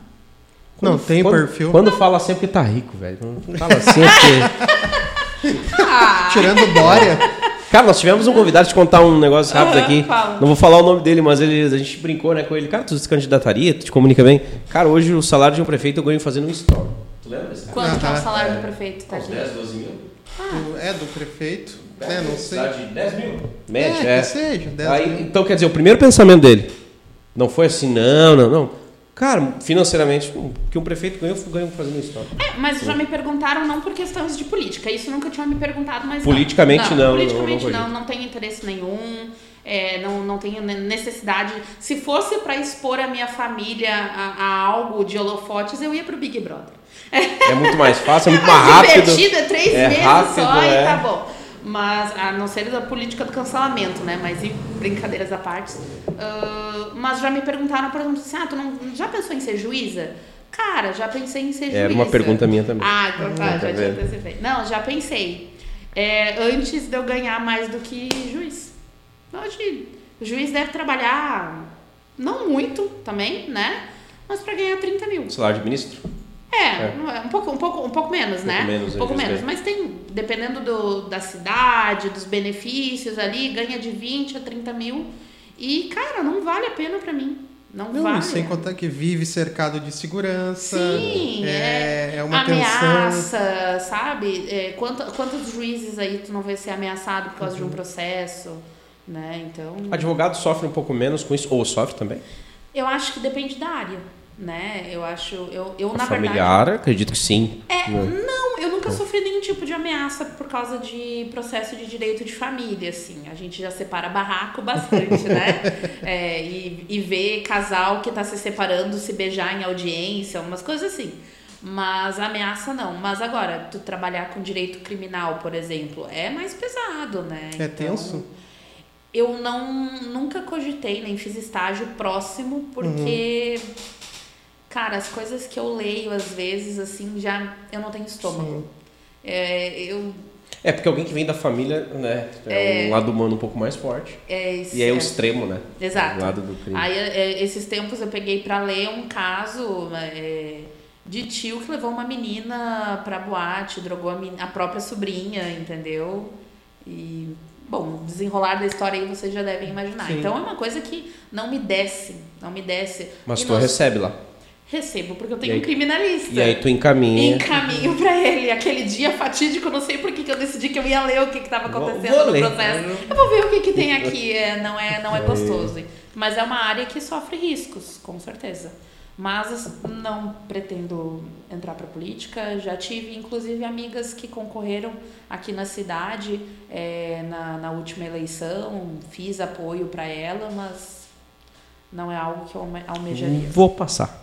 Não, tem quando, perfil. Quando fala sempre que tá rico, velho. Quando Fala assim porque... Ah, Tirando Dória. Cara, nós tivemos um convidado de contar um negócio rápido Aham, aqui. fala. Não vou falar o nome dele, mas ele, a gente brincou né, com ele. Cara, tu se candidataria, tu te comunica bem. Cara, hoje o salário de um prefeito eu ganho fazendo um story. Tu lembra desse cara? quanto que é o Aham. salário do prefeito? Tá Uns aqui? 10, 12 mil? do- é do prefeito. né, não sei. De 10 mil. É, Média, que é. seja, 10 Aí, mil. então, quer dizer, o primeiro pensamento dele não foi assim, não, não, não. Cara, financeiramente, o que um prefeito ganha, eu ganho fazendo isso. É, mas já me perguntaram não por questões de política. Isso nunca tinha me perguntado, mas Politicamente não, não, politicamente não, não, não não, tenho interesse nenhum. É, não, não tenho ne- necessidade. Se fosse para expor a minha família a, a algo de holofotes, eu ia pro Big Brother. É muito mais fácil, é muito mais mais rápido. é três É meses rápido, só é. e tá bom. Mas, a não ser da política do cancelamento, né? Mas e brincadeiras à parte. Ah, mas já me perguntaram, por exemplo, assim, ah, tu não, já pensou em ser juíza? Cara, já pensei em ser juíza. Era uma pergunta minha também. Ah, então tá, já tinha antecipei. Não, já pensei. É, antes de eu ganhar mais do que juiz. Hoje, o juiz deve trabalhar, não muito também, né? Mas pra ganhar 30 mil. Salário de ministro? É, É. é, um, pouco, um, pouco, um pouco menos, Um né? pouco menos, um pouco menos. Mas tem, dependendo do, da cidade, dos benefícios ali, ganha de 20 a 30 mil. E, cara, não vale a pena pra mim. Não, Não, vale. sem contar que vive cercado de segurança. Sim, é, é, é uma tensão. ameaça, sabe? É, quantos juízes aí tu não vai ser ameaçado por causa Uhum. de um processo, né? Então, Advogado sofre um pouco menos com isso, ou sofre também? eu acho que depende da área, né? Eu acho, eu, eu na familiar, acredito que sim. verdade... É, Né? não, eu nunca sofri nenhum tipo de ameaça por causa de processo de direito de família, assim. A gente já separa barraco bastante, né? É, e, e vê casal que tá se separando se beijar em audiência, umas coisas assim. Mas ameaça não. Mas agora, tu trabalhar com direito criminal, por exemplo, é mais pesado, né? É tenso? Eu não nunca cogitei, nem fiz estágio próximo, porque, cara, as coisas que eu leio às vezes, assim, já eu não tenho estômago. É, eu É, porque alguém que vem da família, né? É, um lado humano um pouco mais forte. é, isso, E aí é o é. extremo, né? Exato. O lado do crime. Aí, é, esses tempos eu peguei pra ler um caso é, de tio que levou uma menina pra boate, drogou a, men- a própria sobrinha, entendeu? E, bom, o desenrolar da história aí vocês já devem imaginar. Sim. Então é uma coisa que não me desce, não me desce. Mas E tu nós- recebe lá. Recebo, porque eu tenho aí- um criminalista. E aí tu encaminha. Encaminho pra ele. Aquele dia fatídico, não sei por que que eu decidi que eu ia ler o que estava Vou- acontecendo vou no ler. processo. Eu vou ver o que, que tem aqui. É, não, é, não é gostoso. Mas é uma área que sofre riscos, com certeza. Mas não pretendo entrar para política. Já tive, inclusive, amigas que concorreram aqui na cidade é, na, na última eleição. Fiz apoio para ela, mas não é algo que eu alme- almejaria. Vou passar.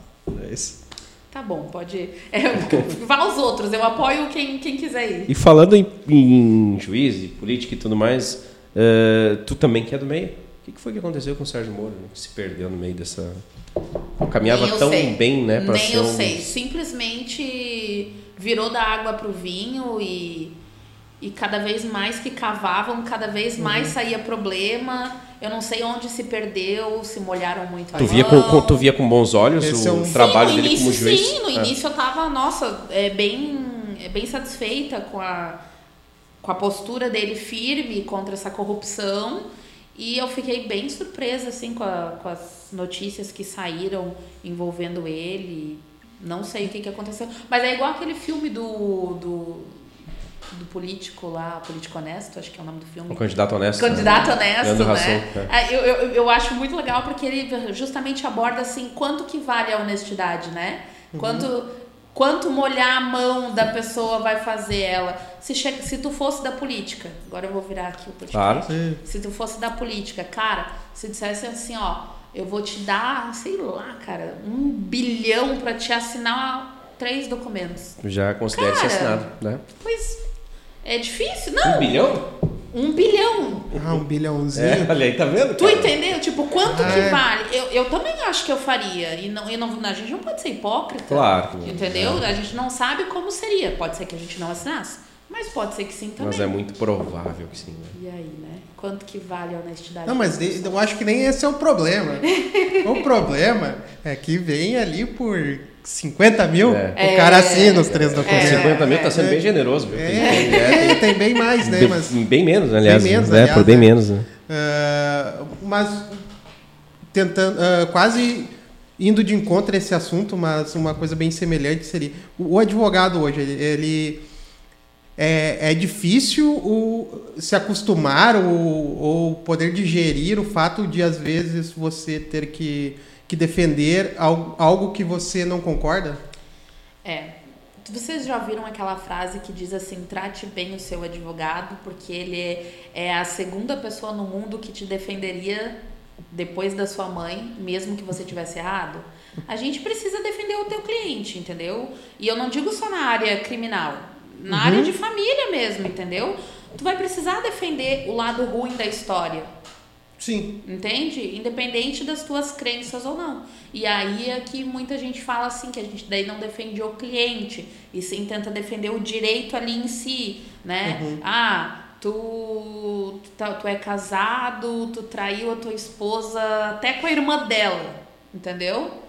É isso. Tá bom, pode ir. É, vá aos outros, eu apoio quem, quem quiser ir. E falando em, em juiz e política e tudo mais, eh, tu também que é do meio? O que, que foi que aconteceu com o Sérgio Moro? né? Que se perdeu no meio dessa. Eu caminhava Nem eu tão sei. bem, né? Pra Nem ser eu um- sei. Simplesmente virou da água pro vinho e, e cada vez mais que cavavam, cada vez Uhum. mais saía problema. Eu não sei onde se perdeu, se molharam muito a Tu via, com, mão. com- tu via com bons olhos Esse é o um- trabalho sim, no dele início, como juiz? Sim, no É. início eu tava, nossa, é, bem, é, bem satisfeita com a, com a postura dele firme contra essa corrupção. E eu fiquei bem surpresa, assim, com, a- com as notícias que saíram envolvendo ele. Não sei o que, que aconteceu. Mas é igual aquele filme do, do, do político lá, Político Honesto, acho que é o nome do filme. O candidato honesto. né? Candidato honesto, Leandro né? É. É, Eu, eu, eu acho muito legal porque ele justamente aborda assim quanto que vale a honestidade, né? Uhum. Quanto, quanto molhar a mão da pessoa vai fazer ela. Se, che- se tu fosse da política, agora eu vou virar aqui o podcast. Claro. Sim. Se tu fosse da política, cara, se dissesse assim, ó, eu vou te dar, sei lá, cara, um bilhão pra te assinar três documentos. Já considera isso Cara. assinado, né? Pois é difícil, não? Um bilhão? Um bilhão. Ah, um bilhãozinho. É, olha aí, tá vendo? Tu cara? entendeu? Tipo, quanto Ah, que é. vale? Eu, eu também acho que eu faria. E, não, e não, a gente não pode ser hipócrita. Claro. Entendeu? A gente não sabe como seria. Pode ser que a gente não assinasse. Mas pode ser que sim também. Mas é muito provável que sim, né? E aí, né? Quanto que vale a honestidade? Não, mas eu acho que nem esse é o problema. o problema é que vem ali por 50 mil, É. o cara assina os três É. documentos. 50 mil tá sendo É. bem generoso, viu? É, tem, tem bem mais, né? Bem, Mas, bem menos, aliás. Bem menos, né? aliás, Por bem né? menos, né? ah, mas tentando, ah, quase indo de encontro a esse assunto, mas uma coisa bem semelhante seria o, o advogado hoje, ele, ele é, é difícil o, se acostumar ou, ou poder digerir o fato de às vezes você ter que que defender algo, algo que você não concorda? É. Vocês já ouviram aquela frase que diz assim: trate bem o seu advogado, porque ele é, é a segunda pessoa no mundo que te defenderia depois da sua mãe, mesmo que você tivesse errado? A gente precisa defender o teu cliente, entendeu? E eu não digo só na área criminal, na uhum. área de família mesmo, entendeu? Tu vai precisar defender o lado ruim da história. Sim. Entende? Independente das tuas crenças ou não. E aí é que muita gente fala assim, que a gente daí não defende o cliente, e sim tenta defender o direito ali em si, né? Uhum. Ah, tu, tu, tá, tu é casado, tu traiu a tua esposa até com a irmã dela, entendeu?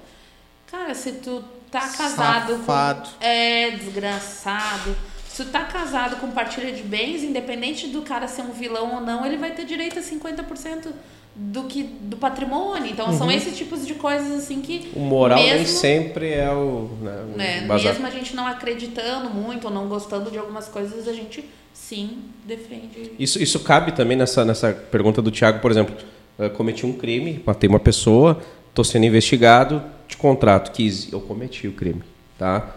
Cara, se tu tá casado Safado. com. É, desgraçado. Se tu tá casado com partilha de bens, independente do cara ser um vilão ou não, ele vai ter direito a 50% do que do patrimônio. Então uhum. são esses tipos de coisas assim que o moral mesmo, nem sempre é o, né, o né, mesmo a gente não acreditando muito ou não gostando de algumas coisas, a gente sim defende. Isso isso cabe também nessa nessa pergunta do Tiago, por exemplo, eu cometi um crime, matei uma pessoa, estou sendo investigado, te contrato, quis, eu cometi o crime, tá?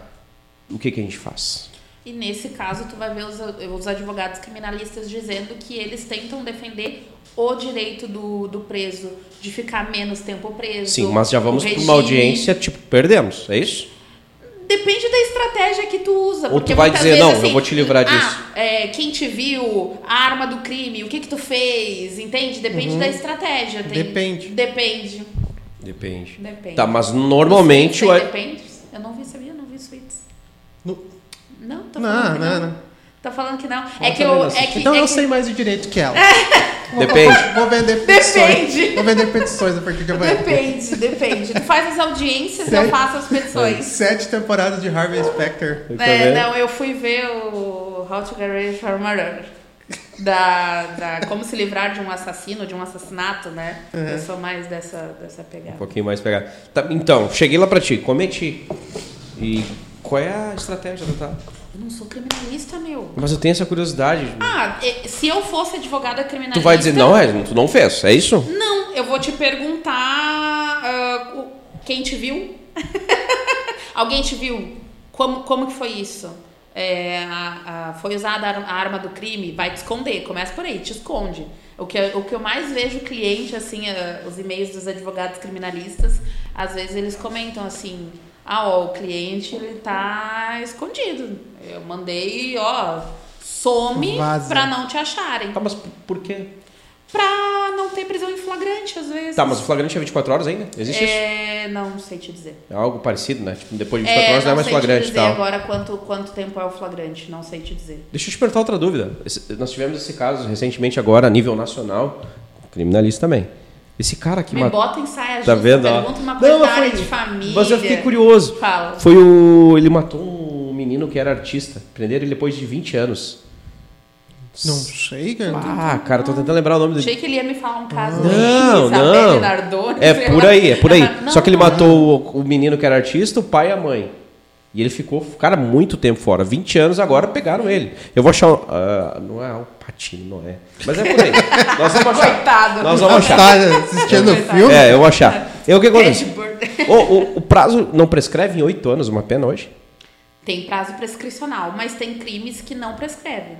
O que que a gente faz? E nesse caso, tu vai ver os, os advogados criminalistas dizendo que eles tentam defender o direito do, do preso de ficar menos tempo preso. Sim, mas já vamos para uma audiência, tipo, perdemos, é isso? Depende da estratégia que tu usa. Ou tu vai dizer, vezes, não, assim, eu vou te livrar disso. Ah, é, quem te viu, a arma do crime, o que que tu fez, entende? Depende uhum. da estratégia. Tem, depende. Depende. Depende. Depende. Tá, mas normalmente... O... Depende. Eu não vi, sabia? Não vi suítes. No... Não, tô falando não, que não. não. Tô falando que não. É que eu. É que, então é eu que... sei mais de direito que ela. Depende. Vou, vender petições. Depende. Vou vender petições a partir de amanhã. Depende, depende. Tu faz as audiências e eu faço as petições. Sete temporadas de Harvey Specter. É, não, eu fui ver o How to Get Ready for Murder. Da, da como se livrar de um assassino, de um assassinato, né? Uhum. Eu sou mais dessa, dessa pegada. Um pouquinho mais pegada. Tá, então, cheguei lá pra ti, cometi. E qual é a estratégia do tá? Eu não sou criminalista, meu. Mas eu tenho essa curiosidade. Ah, se eu fosse advogada criminalista. Tu vai dizer, não, é, tu não fez, é isso? Não, eu vou te perguntar uh, quem te viu. Alguém te viu? Como, como que foi isso? É, a, a, foi usada a arma do crime? Vai te esconder, começa por aí, te esconde. O que, o que eu mais vejo cliente, assim, uh, os e-mails dos advogados criminalistas, às vezes eles comentam assim ah, ó, o cliente ele tá escondido. Eu mandei, ó, some Vaza. pra não te acharem. Tá, mas por quê? Pra não ter prisão em flagrante, às vezes. Tá, mas o flagrante é 24 horas ainda? Existe é... isso? Não sei te dizer. É algo parecido, né? Tipo, depois de 24 é, horas não é mais flagrante e tal. agora quanto, quanto tempo é o flagrante, não sei te dizer. Deixa eu te perguntar outra dúvida. Esse, nós tivemos esse caso recentemente agora, a nível nacional, criminalista também. Esse cara aqui Me bota em saia tá vendo? pergunta uma coisa não, foi... de família. Mas eu fiquei curioso. Fala. Foi o... Ele matou um menino que era artista. Prenderam ele depois de 20 anos. Não sei, cara. Ah, cara, tô tentando lembrar o nome dele. Achei que ele ia me falar um caso não, aí, não. Nardoni, é por aí, é por aí. Não, Só que ele matou o, o menino que era artista, o pai e a mãe. E ele ficou, cara, muito tempo fora. 20 anos agora pegaram ele. Eu vou achar. Uh, não é o Patino, não é. Mas é por aí. Nós vamos achar. Coitado. Nós vamos achar. Tá assistindo o filme? É, eu vou achar. Eu o que acontece? o, o, o prazo não prescreve em 8 anos uma pena hoje? Tem prazo prescricional, mas tem crimes que não prescrevem.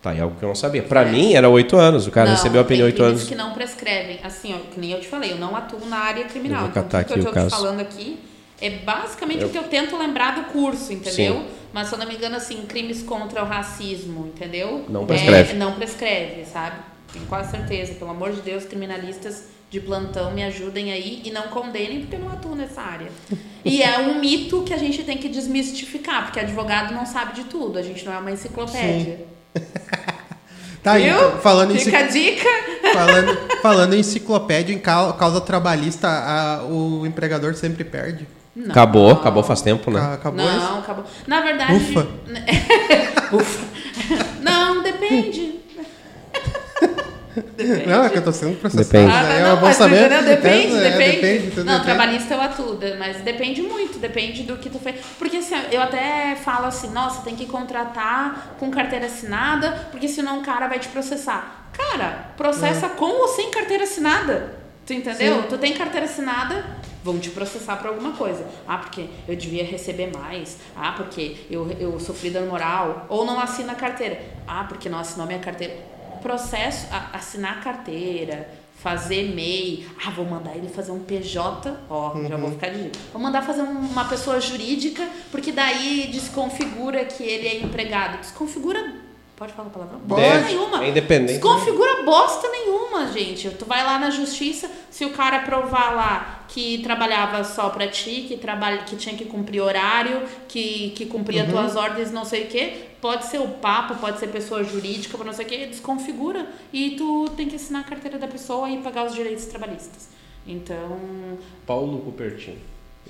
Tá, é algo que eu não sabia. Pra é. mim era 8 anos. O cara não, recebeu a pena em 8 anos. que não prescrevem. Assim, ó, que nem eu te falei, eu não atuo na área criminal. Eu vou então, o que eu tô te falando aqui é basicamente eu... o que eu tento lembrar do curso, entendeu? Sim. Mas se eu não me engano, assim, crimes contra o racismo, entendeu? Não prescreve. É, não prescreve, sabe? Tenho quase certeza. Pelo amor de Deus, criminalistas de plantão me ajudem aí e não condenem, porque eu não atuo nessa área. E é um mito que a gente tem que desmistificar, porque advogado não sabe de tudo, a gente não é uma enciclopédia. Tá aí, então, falando Fica em, a dica. Falando, falando em enciclopédia, em causa trabalhista, a, o empregador sempre perde. Não. Acabou, acabou faz tempo, né? Acabou não, isso? acabou. Na verdade. Ufa. Ufa. Não, depende. Depende. Não, é que eu tô sendo processado. Depende. Ah, não, não, mas saber. Depende, é, depende. depende não, depende. trabalhista eu atuo, mas depende muito, depende do que tu fez. Porque assim, eu até falo assim, nossa, tem que contratar com carteira assinada, porque senão o cara vai te processar. Cara, processa é. com ou sem carteira assinada. Tu entendeu? Sim. Tu tem carteira assinada, vão te processar por alguma coisa. Ah, porque eu devia receber mais. Ah, porque eu, eu sofri dano moral. Ou não assina a carteira. Ah, porque não assinou minha carteira. Processo, a, assinar a carteira, fazer MEI. Ah, vou mandar ele fazer um PJ. Ó, já vou ficar de. Vou mandar fazer um- uma pessoa jurídica, porque daí desconfigura que ele é empregado. Desconfigura. Pode falar a palavra? Bosta Deve, nenhuma. é independente, Desconfigura bosta nenhuma, gente. Tu vai lá na justiça, se o cara provar lá que trabalhava só pra ti, que, trabalha, que tinha que cumprir horário, que, que cumpria Uhum. tuas ordens, não sei o quê, pode ser o papo, pode ser pessoa jurídica, não sei o quê, desconfigura. E tu tem que assinar a carteira da pessoa e pagar os direitos trabalhistas. Então, Paulo Cupertino.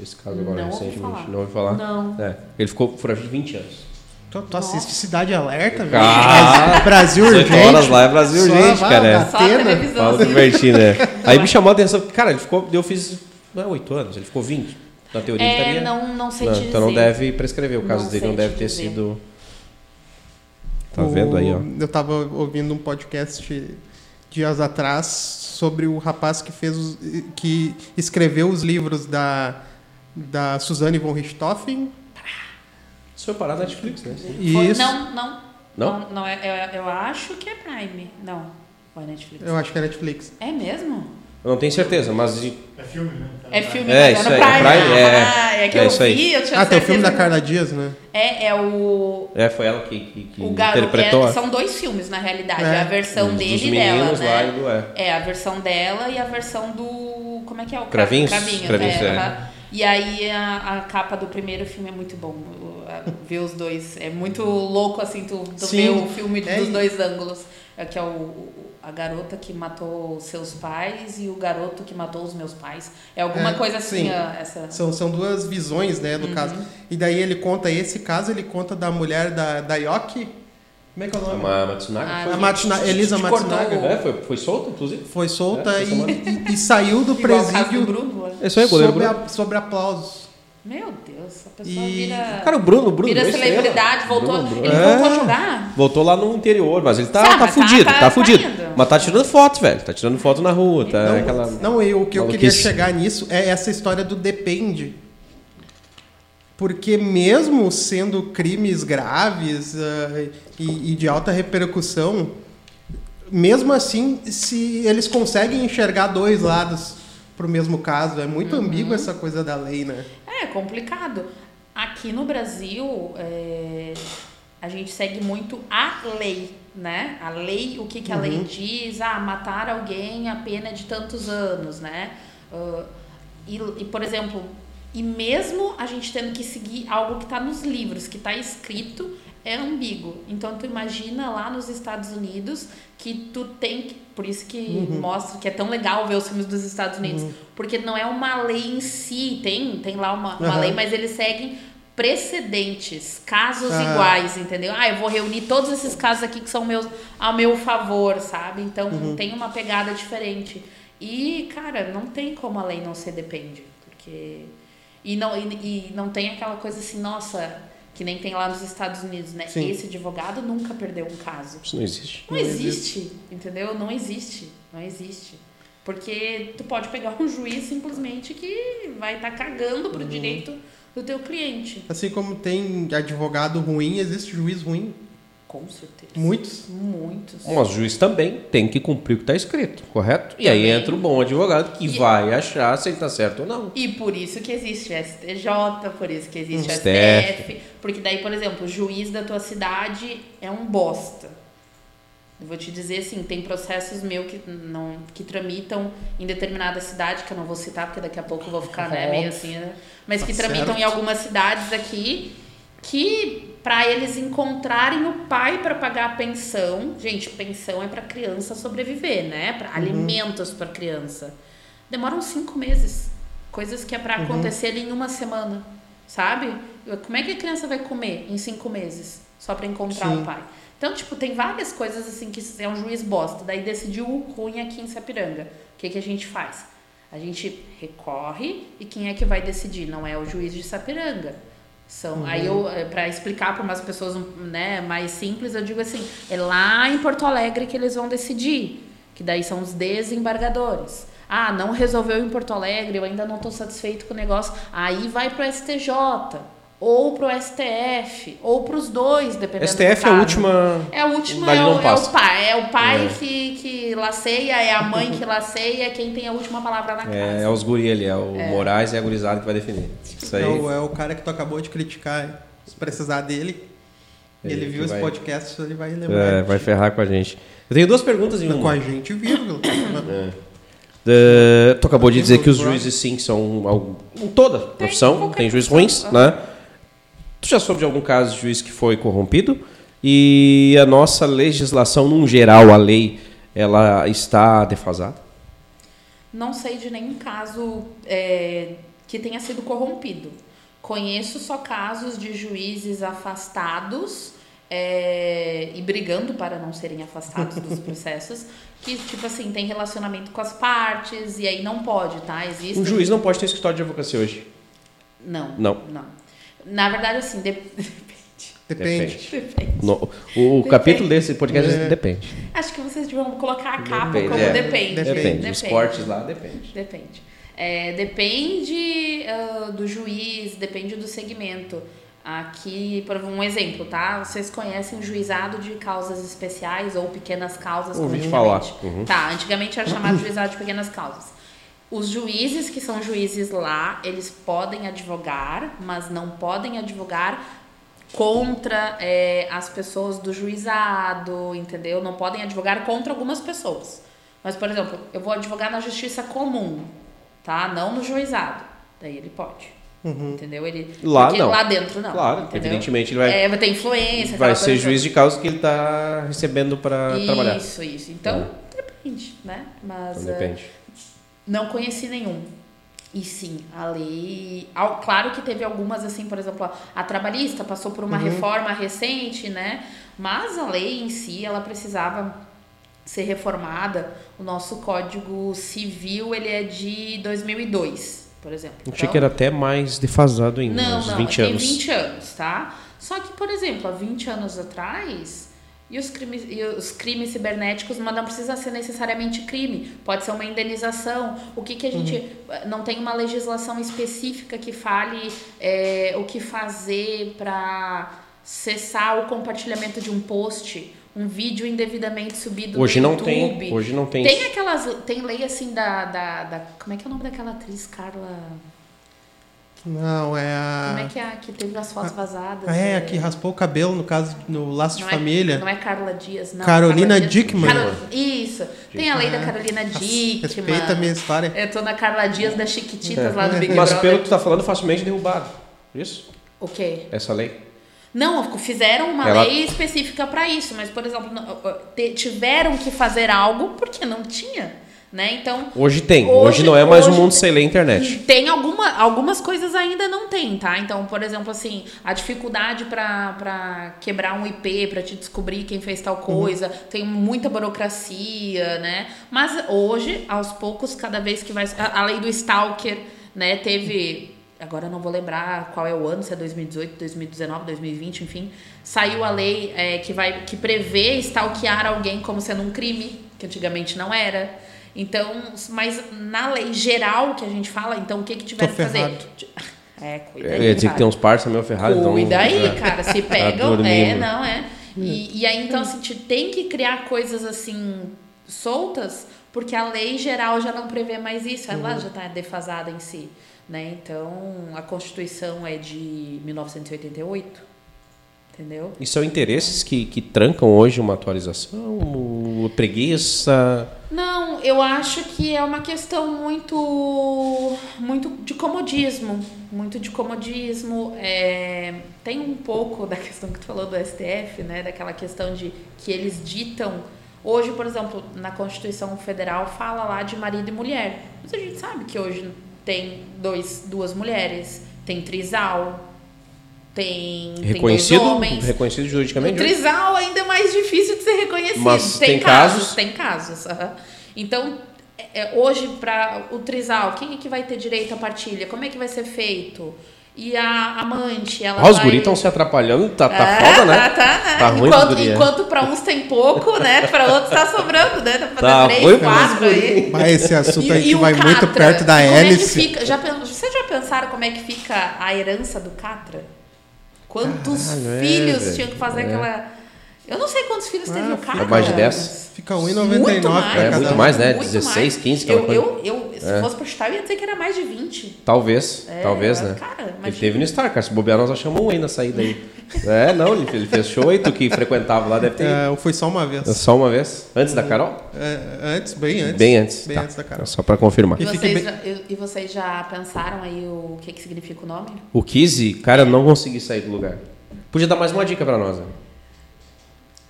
Esse caso agora Não ouvi recentemente. falar. Não ouvi falar? Não. É. Ele ficou foragido 20 anos. Tu, tu assiste Cidade Alerta, velho? Ah, Brasil 18 urgente. horas lá é Brasil Só urgente, vai, cara. vai. só a Atena. televisão. Paulo Cupertino, é. Aí me chamou a atenção. Cara, ele ficou. Eu fiz. Não é 8 anos, ele ficou 20. Na teoria ele É, estaria. não, não sei Não, te então não deve prescrever. O caso Não dele não deve te ter dizer. sido. Tá O- vendo aí, ó? Eu tava ouvindo um podcast dias atrás sobre o rapaz que fez os, que escreveu os livros da da Suzanne von Richthofen. Isso foi parar na Netflix, né? Foi- Isso. Não, não. Não? Não, não é, eu, eu acho que é Prime. Não. Ou é Netflix? Eu acho que é Netflix. É mesmo? Eu não tenho certeza, mas. É filme, né? Tá É no filme, É, mas isso é aí, é Prime. Prime, é. Ah, é que É eu isso aí. vi, eu tinha Ah, tem o filme da. Carla Dias, né? É, é o... É, foi ela que, que, que O garoto, interpretou. é, são dois filmes, na realidade. É. É a versão Dos- dele dos e dela, meninos né? lá e do- é. É, a versão dela e a versão do... Como é que é? O Cra- Cravinhos? Cravinhos, Cravinhos, é. é. aham. E aí a, a capa do primeiro filme é muito bom. Ver os dois. É muito louco, assim, tu, tu ver o filme É, dos dois ângulos. É que é o, a garota que matou seus pais e o garoto que matou os meus pais. É alguma É, coisa assim, sim. a- essa... São, são duas visões, né, do caso. E daí ele conta esse caso, ele conta da mulher da, da Yoki. Como é que é o A nome? Ma- Matsunaga Ah, foi? A Matsuna- Elisa Matsunaga. É, foi, foi solto, inclusive. Foi solta É, e, e- e saiu do Igual o caso do presídio Bruno. Isso aí, goleiro sobre, Bruno. a- sobre aplausos. Meu Deus, a pessoa E- vira... Cara, o Bruno, o Bruno. vira estrela. celebridade, voltou... Bruno, Bruno. Ele É. voltou a jogar? Voltou lá no interior, mas ele tá, Tá, tá, mas tá- fudido, tá, tá- tá fudido. indo. mas tá tirando foto, velho. Tá tirando foto na rua, tá Não, aquela... não eu, o que eu queria chegar nisso é essa história do depende. Porque mesmo sendo crimes graves ah, e, e de alta repercussão, mesmo assim, se eles conseguem enxergar dois lados pro mesmo caso, é muito Uhum. ambíguo essa coisa da lei, né? É complicado. Aqui no Brasil, é, a gente segue muito a lei, né? A lei, o que, que a lei diz? Ah, matar alguém a pena é de tantos anos, né? Ah, e, e, por exemplo, e mesmo a gente tendo que seguir algo que está nos livros, que está escrito, é ambíguo. Então, tu imagina lá nos Estados Unidos que tu tem que... Por isso que mostra que é tão legal ver os filmes dos Estados Unidos. Porque não é uma lei em si. Tem, tem lá uma, uma Aham. lei, mas eles seguem precedentes, casos Ah. iguais, entendeu? Ah, eu vou reunir todos esses casos aqui que são meus a meu favor, sabe? Então tem uma pegada diferente. E, cara, não tem como a lei não ser depende, porque e não e, e não tem aquela coisa assim, nossa, que nem tem lá nos Estados Unidos, né? Sim. Esse advogado nunca perdeu um caso. Isso não existe. Não Não existe, entendeu? Não existe, não existe. Porque tu pode pegar um juiz simplesmente que vai estar cagando pro direito do teu cliente. Assim como tem advogado ruim, existe juiz ruim. Com certeza. Muitos. Muitos. Mas o juiz também tem que cumprir o que tá escrito, correto? E aí Também. entra o bom advogado que E- vai achar se ele tá certo ou não. E por isso que existe o STJ, por isso que existe o STF. STF. Porque daí, por exemplo, o juiz da tua cidade é um bosta. Eu vou te dizer assim, tem processos meus que não que tramitam em determinada cidade, que eu não vou citar, porque daqui a pouco eu vou ficar né, meio assim, né? mas que Tá tramitam certo. em algumas cidades aqui, que para eles encontrarem o pai para pagar a pensão, gente, pensão é para criança sobreviver, né? Para alimentos para criança. Demoram cinco meses, coisas que é para acontecer ali em uma semana, sabe? Como é que a criança vai comer em cinco meses só para encontrar Sim. o pai? Então, tipo, tem várias coisas assim que é um juiz bosta. Daí decidiu ruim aqui em Sapiranga. O que, que a gente faz? A gente recorre e quem é que vai decidir? Não é o juiz de Sapiranga. São, Aí eu, para explicar para umas pessoas né, mais simples, eu digo assim: é lá em Porto Alegre que eles vão decidir. Que daí são os desembargadores. Ah, não resolveu em Porto Alegre, eu ainda não estou satisfeito com o negócio. Aí vai para o STJ, ou para o STF, ou para os dois, dependendo STF do caso. é a última. É a última, é não o, é passa. o pai. É o pai É. Que, que laceia, é a mãe que laceia, é quem tem a última palavra na casa. É, é os guri ali, é o Moraes e a gurizada que vai definir. Isso aí. É o, é o cara que tu acabou de criticar. Se precisar dele, Ele ele, viu esse vai- podcast, ele vai lembrar. É, vai ferrar com a gente. Eu tenho duas perguntas em Com uma. a gente, vírgula. É, tu acabou de dizer que os juízes sim são em toda profissão, tem juízes profissão, ruins, né? Tu já soube de algum caso de juiz que foi corrompido? E a nossa legislação, num geral, a lei, ela está defasada? Não sei de nenhum caso é, que tenha sido corrompido. Conheço só casos de juízes afastados é, e brigando para não serem afastados dos processos, que, tipo assim, tem relacionamento com as partes e aí não pode, tá? Existe. Um juiz não pode ter escritório de advocacia hoje. Não. Não. Não. Na verdade, assim, de- Depende. depende. No- o o capítulo desse podcast É. depende. Acho que vocês deviam colocar a capa Depende, como é. depende. Depende. Os cortes lá depende. Depende. É, depende ah, do juiz, depende do segmento. Aqui, por um exemplo, tá? Vocês conhecem o juizado de causas especiais ou pequenas causas? como Ouvi falar. Uhum. Tá, antigamente era chamado de juizado de pequenas causas. Os juízes que são juízes lá, eles podem advogar, mas não podem advogar contra é, as pessoas do juizado, entendeu? Não podem advogar contra algumas pessoas. Mas, por exemplo, eu vou advogar na justiça comum, tá? Não no juizado. Daí ele pode. Entendeu? Ele, Lá não. lá dentro não. Claro, entendeu? evidentemente ele vai, É, vai ter influência. vai ser juiz de causa que ele está recebendo para trabalhar. Isso, isso. Então, depende, né? Mas Então é, depende. Não conheci nenhum. E sim, a lei. ao- Claro que teve algumas, assim, por exemplo, a, a trabalhista passou por uma reforma recente, né? Mas a lei em si, ela precisava ser reformada. O nosso Código Civil, ele é de 2002, por exemplo. Achei Então, que era até mais defasado ainda, não, uns não, 20 tem anos. 20 anos, tá? Só que, por exemplo, há 20 anos atrás, e os crimes, e os crimes cibernéticos, mas não precisa ser necessariamente crime, pode ser uma indenização. O que, que a gente. Uhum. Não tem uma legislação específica que fale é, o que fazer para cessar o compartilhamento de um post, um vídeo indevidamente subido Hoje no não YouTube. tem, hoje não tem. Tem aquelas. Tem lei assim da, da, da. Como é que é o nome daquela atriz, Carla? Não, é Como é a. que é a que teve as fotos vazadas? Ah, é, a que raspou o cabelo, no caso, no Laço de não Família. É, não é Carla Dias, não. Carolina Carla Dias- Dickmann. Carol- Isso. Tem a lei da Carolina Dickmann. Respeita a minha história. Eu tô na Carla Dias das Chiquititas É. lá do Big Mas Brother. pelo que tu tá falando, facilmente derrubado. Isso? O quê? Essa lei? Não, fizeram uma Ela- lei específica para isso, mas, por exemplo, não- te- tiveram que fazer algo porque não tinha. Né? Então, Hoje tem. Hoje, Hoje- não é mais um mundo sem lei internet. Tem alguma, algumas coisas ainda não tem, tá? Então, por exemplo, assim, a dificuldade para quebrar um IP, para te descobrir quem fez tal coisa, tem muita burocracia, né? Mas hoje, aos poucos, cada vez que vai. A, a lei do Stalker, né? Teve. Agora eu não vou lembrar qual é o ano, se é 2018, 2019, 2020, enfim. Saiu a lei é, que, vai, que prevê stalkear alguém como sendo um crime, que antigamente não era. Então, mas na lei geral que a gente fala, então o que que tiver Tô que fazer? ferrado. É, cuida Eu aí, ia dizer que cara. tem uns parça meio ferrados. então- Cuida aí, é. cara. Se pegam, é, não, é. E, e aí, então, assim, te- tem que criar coisas assim soltas, porque a lei geral já não prevê mais isso, ela já está defasada em si. Né? Então, a Constituição é de 1988, entendeu? E são interesses que, que trancam hoje uma atualização? Preguiça? Não, eu acho que é uma questão muito, muito de comodismo, muito de comodismo. É, tem um pouco da questão que tu falou do STF, né? Daquela questão de que eles ditam. Hoje, por exemplo, na Constituição Federal fala lá de marido e mulher, mas a gente sabe que hoje tem dois, duas mulheres, tem trisal, tem, tem Reconhecido, dois homens. reconhecido O juridicamente? hoje? trisal ainda é mais difícil de ser reconhecido. Mas tem, tem casos, casos? tem casos. aham. Então, é, é, hoje, para o trisal, quem é que vai ter direito à partilha? Como é que vai ser feito? e a amante, ela Ah, os vai- guris estão se atrapalhando, tá, tá É, foda, né? Tá, né? Tá ruim enquanto, é. enquanto pra uns tem pouco, né? Pra outros tá sobrando, né? Tá pra Tá três, quatro aí. Mas esse assunto a E- gente e o vai muito Catra, perto da é que hélice. fica- já, vocês já pensaram como é que fica a herança do Catra? Quantos Caralho, é, filhos velho. tinham que fazer É. aquela. Eu não sei quantos filhos teve Ah, o Catra. É mais de 10? Fica Muito 1,99 mais. pra É, muito mais, né? Muito 16, mais. 15, aquela eu, coisa. eu, eu, se É. fosse pra chutar, eu ia dizer que era mais de 20. Talvez, É, talvez, né? cara, ele teve no Star, cara. Se bobear, nós achamos um aí na saída aí. É, não, ele, ele fez show aí, tu que frequentava lá deve ter. É, foi só uma vez. Só uma vez? Antes da Carol? É, antes, bem antes. Bem antes. Bem tá. antes da Carol. Só pra confirmar. E E vocês, bem- já, e- e vocês já pensaram aí o que, que significa o nome? O Kizzy, cara, eu não consegui sair do lugar. Podia dar mais uma dica pra nós, né?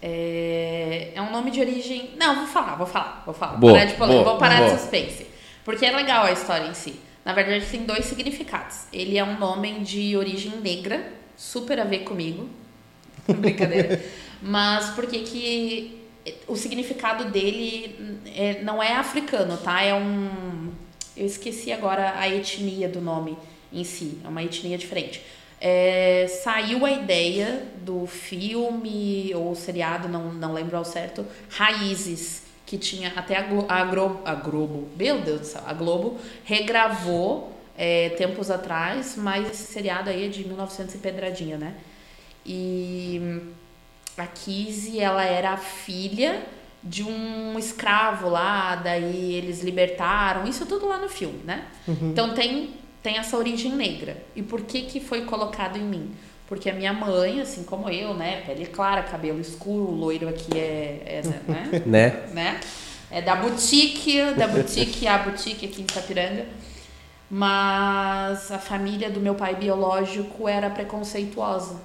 É, é um nome de origem. Não, vou falar, vou falar, vou falar. Boa, parar de boa, vou parar boa. de suspense. Porque é legal a história em si. Na verdade, tem dois significados. Ele é um nome de origem negra, super a ver comigo. Brincadeira. Mas porque que o significado dele é- não é africano, tá? É um. Eu esqueci agora a etnia do nome em si. É uma etnia diferente. É, saiu a ideia do filme ou seriado, não, não lembro ao certo, Raízes, que tinha até a, Glo a, Gro- a Globo, meu Deus do céu, a Globo regravou é, tempos atrás, mas esse seriado aí é de 1900 e pedradinha, né? E a Kizzy, ela era a filha de um escravo lá, daí eles libertaram, isso tudo lá no filme, né? Então tem, tem essa origem negra. E por que que foi colocado em mim? Porque a minha mãe, assim como eu, né, pele clara, cabelo escuro, o loiro aqui é, é né? Né? né? É da boutique, da boutique, a boutique aqui em Sapiranga. Mas a família do meu pai biológico era preconceituosa.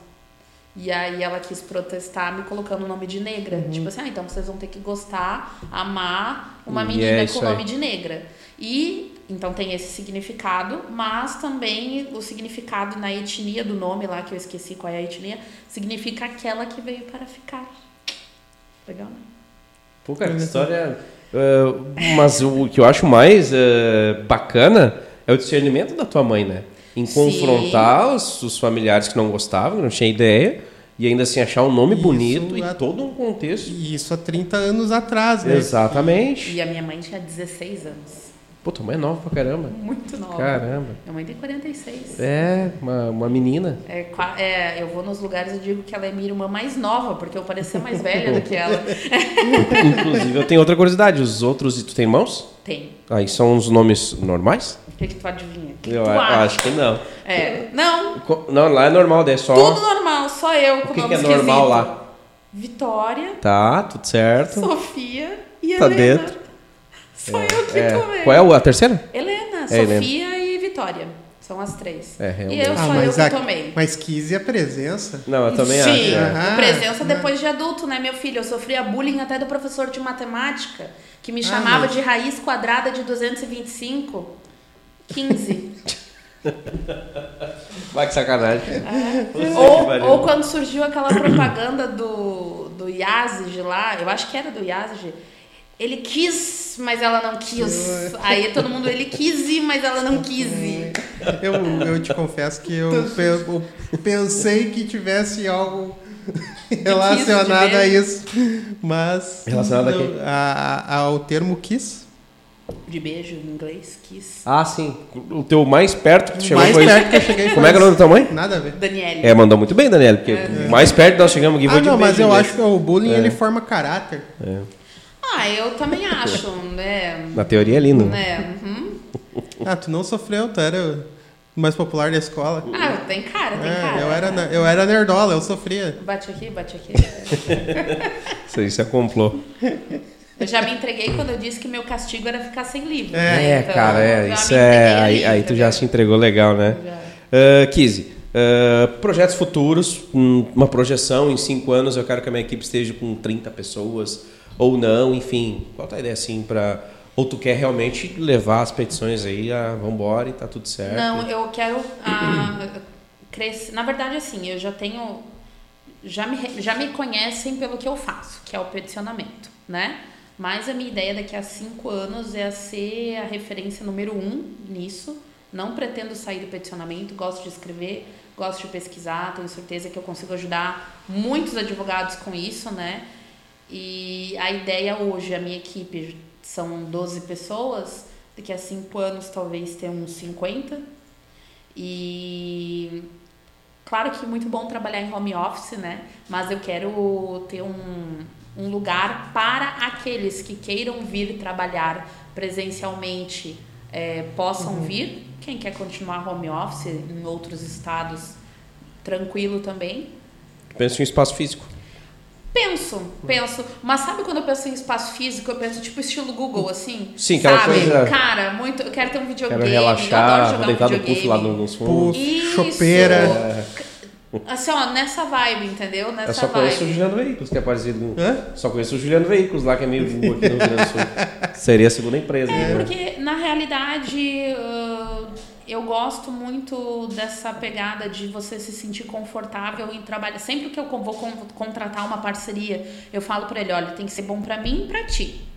E aí ela quis protestar me colocando o nome de negra. Uhum. Tipo assim, ah, então vocês vão ter que gostar, amar uma menina é com o nome aí. de negra. E então tem esse significado, mas também o significado na etnia do nome lá, que eu esqueci qual é a etnia, significa aquela que veio para ficar. Legal, né? Pô, cara, que história. é, mas o que eu acho mais é, bacana é o discernimento da tua mãe, né? Em confrontar os, os familiares que não gostavam, que não tinha ideia, e ainda assim achar um nome Isso bonito e é- todo um contexto. E isso há 30 anos atrás, né? Exatamente. E a minha mãe tinha 16 anos. Pô, tua mãe é nova pra caramba. Muito nova. Caramba. Minha mãe tem 46. É, uma, uma menina. É, é, eu vou nos lugares e digo que ela é minha irmã mais nova, porque eu parecia mais velha do que ela. Inclusive, eu tenho outra curiosidade. Os outros, e tu tem irmãos? Tem. Aí são os nomes normais? Que, que tu adivinha? Que, que eu tu a- acho que não. É. Não, Co- Não, lá é normal, daí é só. tudo normal, só eu com O que, nome que é esquisito. normal lá? Vitória, Tá, tudo certo. Sofia e Tá Helena. dentro. Só eu que É, tomei. Qual é o- a terceira? Helena, É, Helena. Sofia e Vitória. São as três. É, e realmente. eu Ah, só eu mas, que a, tomei. mas 15 é presença. Não, eu também Sim, acho. é. Ah, presença ah. depois de adulto, né, meu filho? Eu sofria bullying até do professor de matemática, que me chamava mas- de raiz quadrada de 225. 15. Vai que sacanagem. ou, pariu. ou quando surgiu aquela propaganda do, do Yazid lá, eu acho que era do Yazid. Ele quis, mas ela não quis. Aí todo mundo, ele quis ir, mas ela não quis ir. Eu, eu te confesso que eu, pe- eu pensei que tivesse algo relacionado a isso, mas Relacionado a a- a- ao termo kiss. De beijo em inglês, quis. Ah, sim. O teu mais perto que tu chegou mais foi. perto que eu cheguei Como é que é o nome tua mãe? Nada a ver. Daniele. É, mandou muito bem, Daniela, porque mais perto nós chegamos aqui foi Ah, de não, mas beijo eu mesmo. acho que o bullying É. ele forma caráter. Ah, eu também acho, né? Na teoria é lindo. né? né? Uhum. Ah, tu não sofreu, tu era o mais popular da escola. Ah, tem cara, tem É, cara. eu, era, eu era nerdola, eu sofria. Bate aqui, bate aqui. Isso aí, é complô. Eu já me entreguei quando eu disse que meu castigo era ficar sem livro. É, né? É, Então, cara, é. Isso é. Aí, aí tu já se entregou legal, né? Já. Uh, Kizzy, uh, projetos futuros, um, uma projeção em cinco anos, eu quero que a minha equipe esteja com 30 pessoas, ou não, enfim. Qual a tua ideia assim para Ou tu quer realmente levar as petições aí, a vambora e tá tudo certo? Não, eu quero ah, crescer. Na verdade, assim, eu já tenho. Já me, já me conhecem pelo que eu faço, que é o peticionamento, né? Mas a minha ideia daqui a cinco anos é ser a referência número um nisso. Não pretendo sair do peticionamento, gosto de escrever, gosto de pesquisar, tenho certeza que eu consigo ajudar muitos advogados com isso, né? E a ideia hoje, a minha equipe são 12 pessoas, daqui a 5 anos talvez tenha uns 50. E claro que é muito bom trabalhar em home office, né? Mas eu quero ter um, um lugar para aqueles que queiram vir trabalhar presencialmente é, possam uhum. vir. Quem quer continuar home office em outros estados, tranquilo também. Penso em espaço físico. Penso, penso. Mas sabe quando eu penso em espaço físico, eu penso tipo estilo Google, assim? Sim, aquela sabe? coisa... Cara, muito... Eu quero ter um videogame, quero relaxar, eu adoro jogar um videogame. Puff lá nos fundos. chopeira. Assim, ó, nessa vibe, entendeu? Nessa eu só vibe. conheço o Juliano Veículos, que é parecido. Hã? Só conheço o Juliano Veículos lá, que é meio aqui no Rio Grande do Sul. Seria a segunda empresa. É, né? porque na realidade uh, eu gosto muito dessa pegada de você se sentir confortável em trabalhar. Sempre que eu vou contratar uma parceria, eu falo para ele: olha, tem que ser bom para mim e para ti.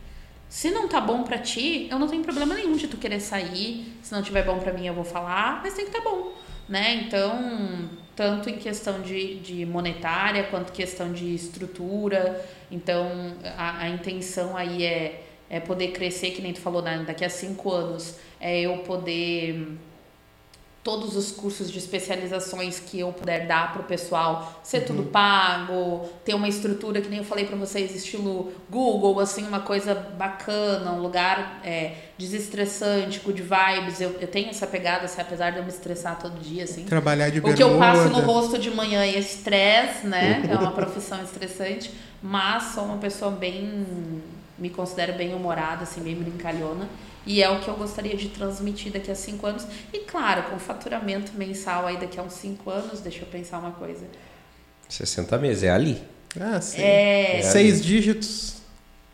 Se não tá bom para ti, eu não tenho problema nenhum de tu querer sair. Se não tiver bom para mim, eu vou falar, mas tem que tá bom, né? Então, tanto em questão de, de monetária quanto questão de estrutura. Então, a, a intenção aí é, é poder crescer, que nem tu falou, né? daqui a cinco anos, é eu poder todos os cursos de especializações que eu puder dar para o pessoal, ser uhum. tudo pago, ter uma estrutura que nem eu falei para vocês, estilo Google, assim, uma coisa bacana, um lugar é, desestressante, good vibes. Eu, eu tenho essa pegada, assim, apesar de eu me estressar todo dia, assim. Trabalhar de O que eu passo no rosto de manhã é estresse, né? é uma profissão estressante, mas sou uma pessoa bem me considero bem humorada, assim, bem brincalhona. E é o que eu gostaria de transmitir daqui a cinco anos. E claro, com faturamento mensal aí daqui a uns cinco anos, deixa eu pensar uma coisa. 60 meses, é ali. Ah, sim. É... Seis dígitos.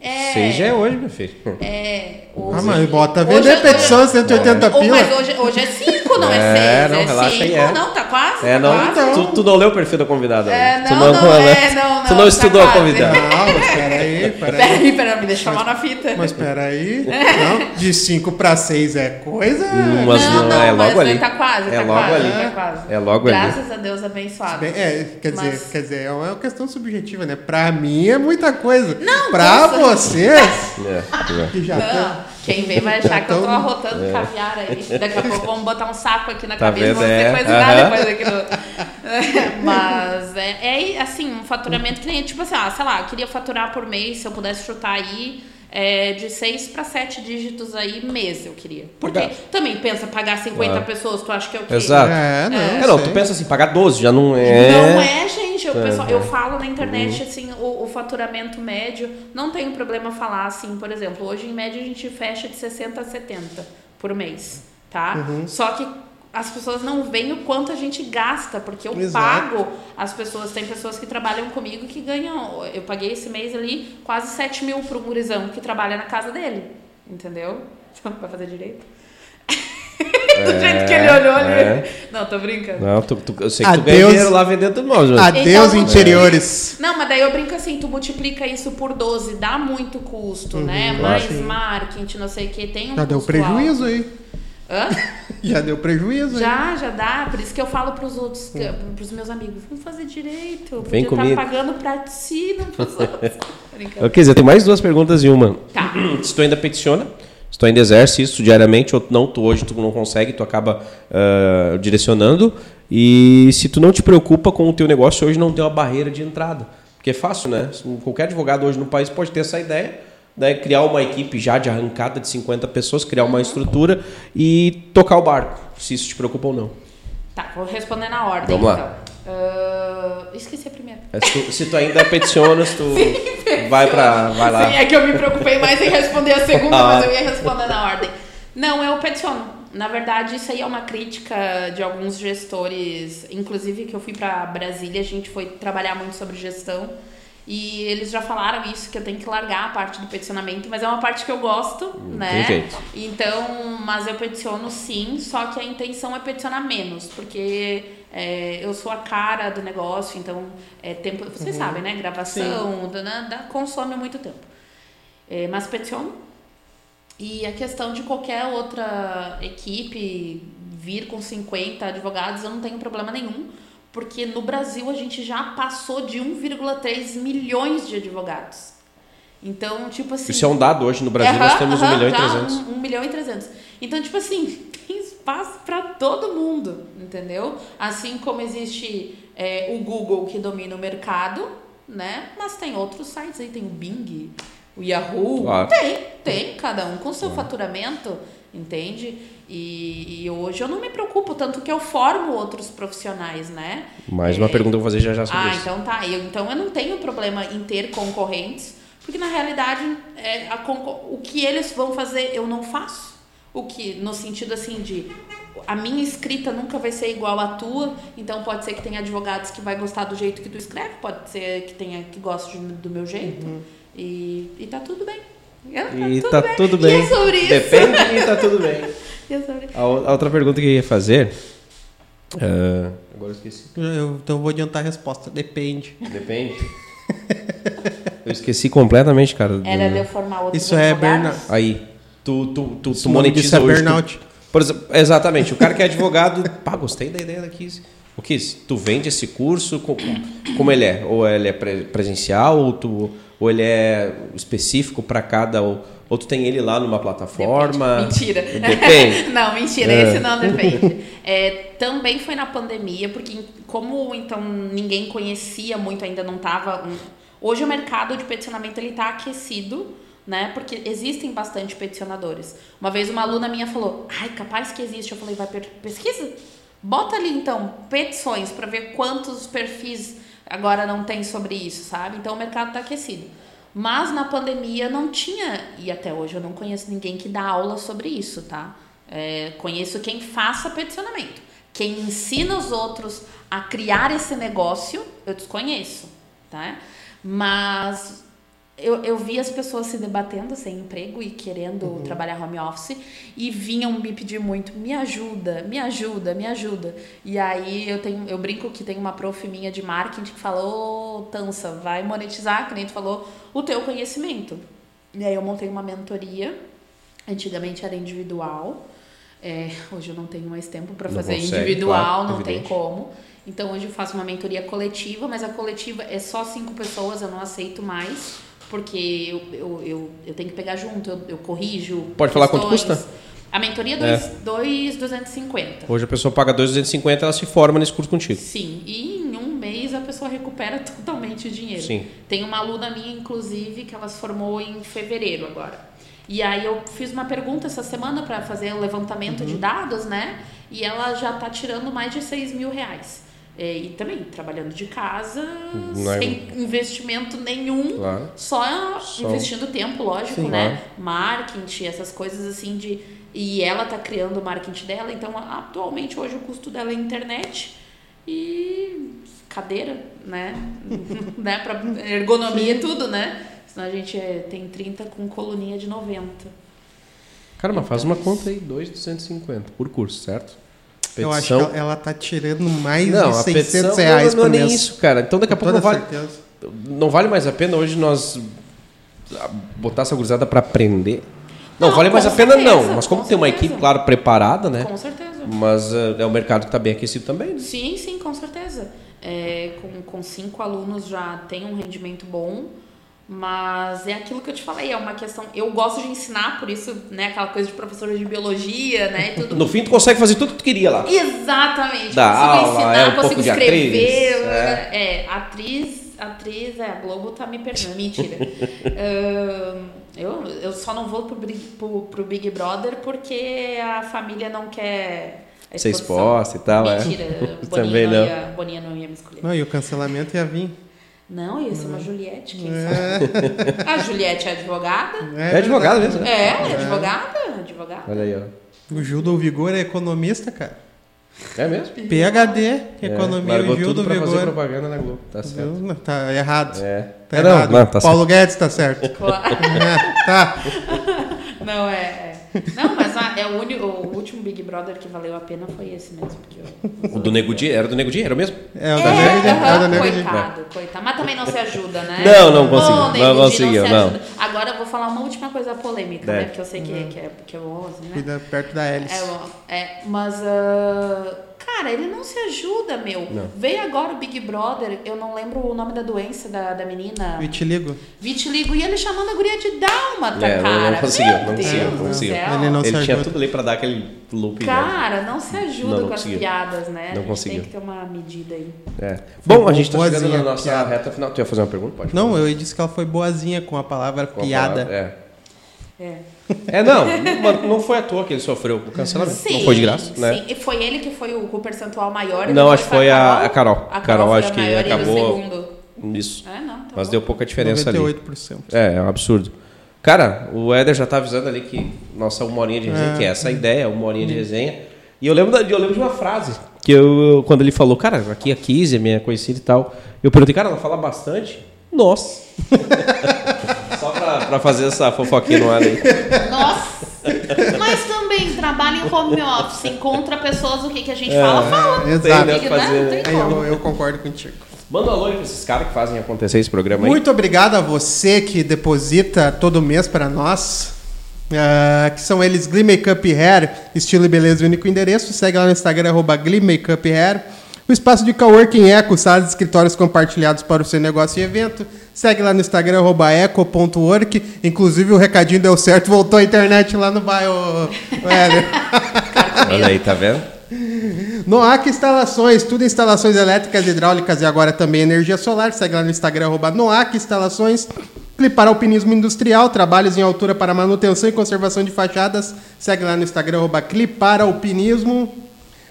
É, Seis já é hoje, meu filho. É. Hoje, ah, mas bota vender petição 180 pila. Mas hoje, hoje é 5, não é 6. É, não, é relaxa cinco, aí. É. Não, tá quase. É, tá não, quase. Tu, tu, não leu o perfil da convidada. É, não, tu não, não, é, não, não. Tu não estudou tá a convidada. Não, peraí, peraí. Peraí, peraí, me deixa chamar na fita. Mas peraí. Não, de 5 pra 6 é coisa. Hum, mas não, não, é logo ali. Tá quase, é tá logo quase, ali. tá quase. É logo Graças ali. a Deus abençoado. É, quer dizer, quer dizer, é uma questão subjetiva, né? Pra mim é muita coisa. Não, pra vocês. É, que já não. Quem vem vai achar que eu tô arrotando é. caviar aí. Daqui a pouco vamos botar um saco aqui na tá cabeça e vamos é. ter coisa uhum. depois aqui no... Mas é, é assim, um faturamento que nem, tipo assim, ah, sei lá, eu queria faturar por mês, se eu pudesse chutar aí, é, de 6 para 7 dígitos aí mês eu queria. Porque pagar. também pensa pagar 50 ah. pessoas, tu acha que é o quê? Exato. É, não, é, não tu pensa assim, pagar 12 já não é. Não é, gente. Eu, pessoal, eu falo na internet uhum. assim, o, o, faturamento médio, não tenho problema falar assim, por exemplo, hoje em média a gente fecha de 60 a 70 por mês, tá? Uhum. Só que as pessoas não veem o quanto a gente gasta, porque eu Exato. pago as pessoas. Tem pessoas que trabalham comigo que ganham. Eu paguei esse mês ali quase 7 mil para um gurizão que trabalha na casa dele. Entendeu? Vai fazer direito? É, Do jeito que ele olhou ali. É. Não, tô brincando. Não, tu, tu, eu sei que Adeus, tu ganha dinheiro lá vendendo tudo mais. Adeus, então, interiores. Não, mas daí eu brinco assim, tu multiplica isso por 12, dá muito custo, uhum, né? Mais marketing, não sei o que, tem um Já deu prejuízo alto. aí. Hã? Já deu prejuízo. Já, hein? já dá. Por isso que eu falo pros outros, pros meus amigos, vamos fazer direito. Vem Podia comigo. Tá pagando pra si, não pros outros. Ok, eu tenho mais duas perguntas em uma. Tá. Se tu ainda peticiona, tu ainda exerce isso diariamente, ou não, tu hoje tu não consegue, tu acaba uh, direcionando. E se tu não te preocupa com o teu negócio, hoje não tem uma barreira de entrada. Porque é fácil, né? Qualquer advogado hoje no país pode ter essa ideia né, criar uma equipe já de arrancada de 50 pessoas, criar uma estrutura e tocar o barco, se isso te preocupa ou não. Tá, vou responder na ordem. Vamos lá. Então. Uh, esqueci a primeira. É, se, tu, se tu ainda peticionas, tu Sim, vai para vai lá. Sim, é que eu me preocupei mais em responder a segunda, ah. mas eu ia responder na ordem. Não, eu peticiono. Na verdade, isso aí é uma crítica de alguns gestores, inclusive que eu fui para Brasília, a gente foi trabalhar muito sobre gestão. E eles já falaram isso, que eu tenho que largar a parte do peticionamento, mas é uma parte que eu gosto, hum, né? Jeito. Então, mas eu peticiono sim, só que a intenção é peticionar menos, porque é, eu sou a cara do negócio, então é tempo. Vocês uhum. sabem, né? Gravação, da, da, consome muito tempo. É, mas peticiono. E a questão de qualquer outra equipe vir com 50 advogados, eu não tenho problema nenhum, porque no Brasil a gente já passou de 1,3 milhões de advogados. Então, tipo assim. Isso é um dado hoje no Brasil, nós temos 1 milhão e 300. 1 milhão e 300. Então, tipo assim, espaço para todo mundo, entendeu? Assim como existe é, o Google que domina o mercado, né? Mas tem outros sites aí, tem o Bing, o Yahoo. Claro. Tem, tem, cada um com seu faturamento, entende? E, e, hoje eu não me preocupo, tanto que eu formo outros profissionais, né? Mais uma É, pergunta eu vou fazer já já sobre ah, isso. então tá. Eu, então eu não tenho problema em ter concorrentes, porque na realidade é, a o que eles vão fazer eu não faço. O que, no sentido assim de a minha escrita nunca vai ser igual à tua, então pode ser que tenha advogados que vai gostar do jeito que tu escreve, pode ser que tenha que goste do meu jeito. E, e tá tudo bem. E tá tudo bem. E é sobre isso. Depende e tá tudo bem. E é sobre A, a outra pergunta que eu ia fazer. ah, agora eu esqueci. Eu- então eu vou adiantar a resposta. Depende. Depende. Eu esqueci completamente, cara. do- Era de eu formar outros Isso é burnout. Aí, tu, tu, tu, tu monetiza é hoje. tu- burnout. por exemplo, exatamente. O cara que é advogado, pá, gostei da ideia da Kiss. O Kiss, tu vende esse curso, co- como ele é? Ou ele é pre- presencial, ou, tu, ou ele é específico para cada, ou, ou tu tem ele lá numa plataforma? Depende. Mentira. Depende. não, mentira, É. esse não depende. É, também foi na pandemia, porque como então ninguém conhecia muito, ainda não estava. Hoje o mercado de peticionamento ele está aquecido, né? Porque existem bastante peticionadores. Uma vez uma aluna minha falou: "Ai, capaz que existe". Eu falei: "Vai pesquisa? Bota ali então petições para ver quantos perfis agora não tem sobre isso, sabe? Então o mercado está aquecido. Mas na pandemia não tinha, e até hoje eu não conheço ninguém que dá aula sobre isso, tá? É, conheço quem faça peticionamento. Quem ensina os outros a criar esse negócio, eu desconheço, tá? Mas eu, eu vi as pessoas se debatendo sem emprego e querendo trabalhar home office e vinham me pedir muito, me ajuda, me ajuda, me ajuda. E aí eu tenho, eu brinco que tem uma prof minha de marketing que fala, ô Tança, vai monetizar, que nem tu falou, o teu conhecimento. E aí eu montei uma mentoria, antigamente era individual, é, hoje eu não tenho mais tempo para fazer consegue, individual, claro, não tem evidente. como. Então hoje eu faço uma mentoria coletiva, mas a coletiva é só cinco pessoas, eu não aceito mais, porque eu, eu, eu, eu tenho que pegar junto, eu, eu corrijo. Pode falar quanto questões. custa? A mentoria É. é 2,250. Hoje a pessoa paga 2,250 ela se forma nesse curso contigo. Sim, e em um mês a pessoa recupera totalmente o dinheiro. Sim. Tem uma aluna minha, inclusive, que ela se formou em fevereiro agora. E aí eu fiz uma pergunta essa semana para fazer o levantamento Uhum. de dados, né? E ela já tá tirando mais de 6 mil reais. É, E também trabalhando de casa, Não é- sem investimento nenhum, Claro. só, Só- investindo tempo, lógico, Sim. né? Marketing, essas coisas assim de. E ela tá criando o marketing dela, então atualmente hoje o custo dela é internet e cadeira, né? né? Pra ergonomia e tudo, né? Senão a gente é- tem 30 com coluninha de 90. Cara, mas faz uma conta aí, 2,250 por curso, certo? Eu acho que ela, ela tá tirando mais não, de a 600 petição reais não, não por é nem mês. isso, cara. Então daqui a pouco não vale, certeza. não vale mais a pena hoje nós ah, botar essa gurizada pra aprender. Não, Não, vale mais a pena certeza, não. Mas como com tem uma certeza. equipe, claro, preparada, né? Com certeza. Mas ah, é um mercado que tá bem aquecido também, né? Sim, sim, com certeza. É, com, com cinco alunos já tem um rendimento bom, mas é aquilo que eu te falei, é uma questão. Eu gosto de ensinar, por isso, né, aquela coisa de professora de biologia, né, e tudo. No fim, tu consegue fazer tudo que tu queria lá. Exatamente. Dá consigo aula, ensinar, é um consigo pouco de escrever. atriz, é. atriz, atriz, é, a Globo tá me perdendo. Mentira. Ahn, eu, eu só não vou pro, Big- pro, pro Big Brother porque a família não quer. Ser exposta e tal, é. Mentira, Boninha Também não. não. Ia, Boninha não ia me escolher. Não, e o cancelamento ia vir. Não, ia ser uma Juliette, quem sabe? A Juliette é advogada? É advogado mesmo, né? É, é advogada, advogada. Olha aí, ó. O Gil do Vigor é economista, cara. É mesmo? PHD, economia, é, largou o Gil tudo do pra fazer Vigor. propaganda na Globo. Tá certo. Viu? Não, Tá errado. É. Tá É, não, errado. não, tá Paulo Guedes tá certo. Claro. É, tá. Não, é. é. Não, mas é o, uni- o último Big Brother que valeu a pena foi esse mesmo. Porque eu, O do Nego Di, era do Nego Di, era o mesmo? É o da Nego Di. É o da aham, Nego Di. coitado, coitado. Mas também não se ajuda, né? Não, não conseguiu, Ô, não conseguiu, se não. ajuda. Agora eu vou falar uma última coisa polêmica, É. né? Porque eu sei que, que, é, que é o 11, né? Cuida perto da hélice. É, é, mas, ah, cara, ele não se ajuda, meu. Não. Veio agora o Big Brother, eu não lembro o nome da doença da, da menina. Vitiligo. Vitiligo, e ele chamando a guria de dálmata, É, não- cara. não conseguiu, Meu não Deus conseguiu, não do conseguiu. céu. Ele não se Ele tinha tudo ali pra dar aquele loop. né? Cara, não se ajuda Não, não com as conseguiu. piadas, né? a Não gente conseguiu. tem que ter uma medida aí. É. Bom, a gente tá boazinha chegando na nossa piada. reta final. Tu ia fazer uma pergunta? Pode. Não, eu disse que ela foi boazinha com a palavra Com a piada. palavra, É. É. É, não, não, não foi à toa que ele sofreu o cancelamento. não foi de graça, né? Sim, e foi ele que foi o com o percentual maior. Não, acho que foi a- a Carol. A Carol, Carol, acho a que e acabou- segundo. Isso. É, não, tá Mas bom. deu pouca diferença ali. 98%. É, é um absurdo. Cara, o Éder já tá avisando ali que nossa uma horinha de resenha, É. que é essa a ideia, uma horinha de resenha. E eu lembro, da- eu lembro de uma frase que eu, quando ele falou, cara, aqui a Kizzy é minha conhecida e tal. Eu perguntei, cara, ela fala bastante? Nossa! Pra, fazer essa fofoquinha no ar aí. Nossa! Mas também trabalha em home office, encontra pessoas, o que, que a gente fala, fala. Exato. Tem, né? Fazer, não Aí eu, eu concordo contigo. Manda um alô pra esses caras que fazem acontecer esse programa aí. Muito obrigado a você que deposita todo mês para nós. ah, que são eles Glee Makeup Hair, estilo e beleza, único endereço. Segue lá no Instagram, arroba Glee Makeup Hair. O espaço de coworking Eco, salas e escritórios compartilhados para o seu negócio e evento. Segue lá no Instagram, eco.work. Inclusive o recadinho deu certo, voltou a internet lá no bairro. Olha aí, tá vendo? Noac Instalações, tudo instalações elétricas, hidráulicas e agora também energia solar. Segue lá no Instagram, Noac Instalações. Clipar Alpinismo Industrial, trabalhos em altura para manutenção e conservação de fachadas. Segue lá no Instagram, Clipar Alpinismo.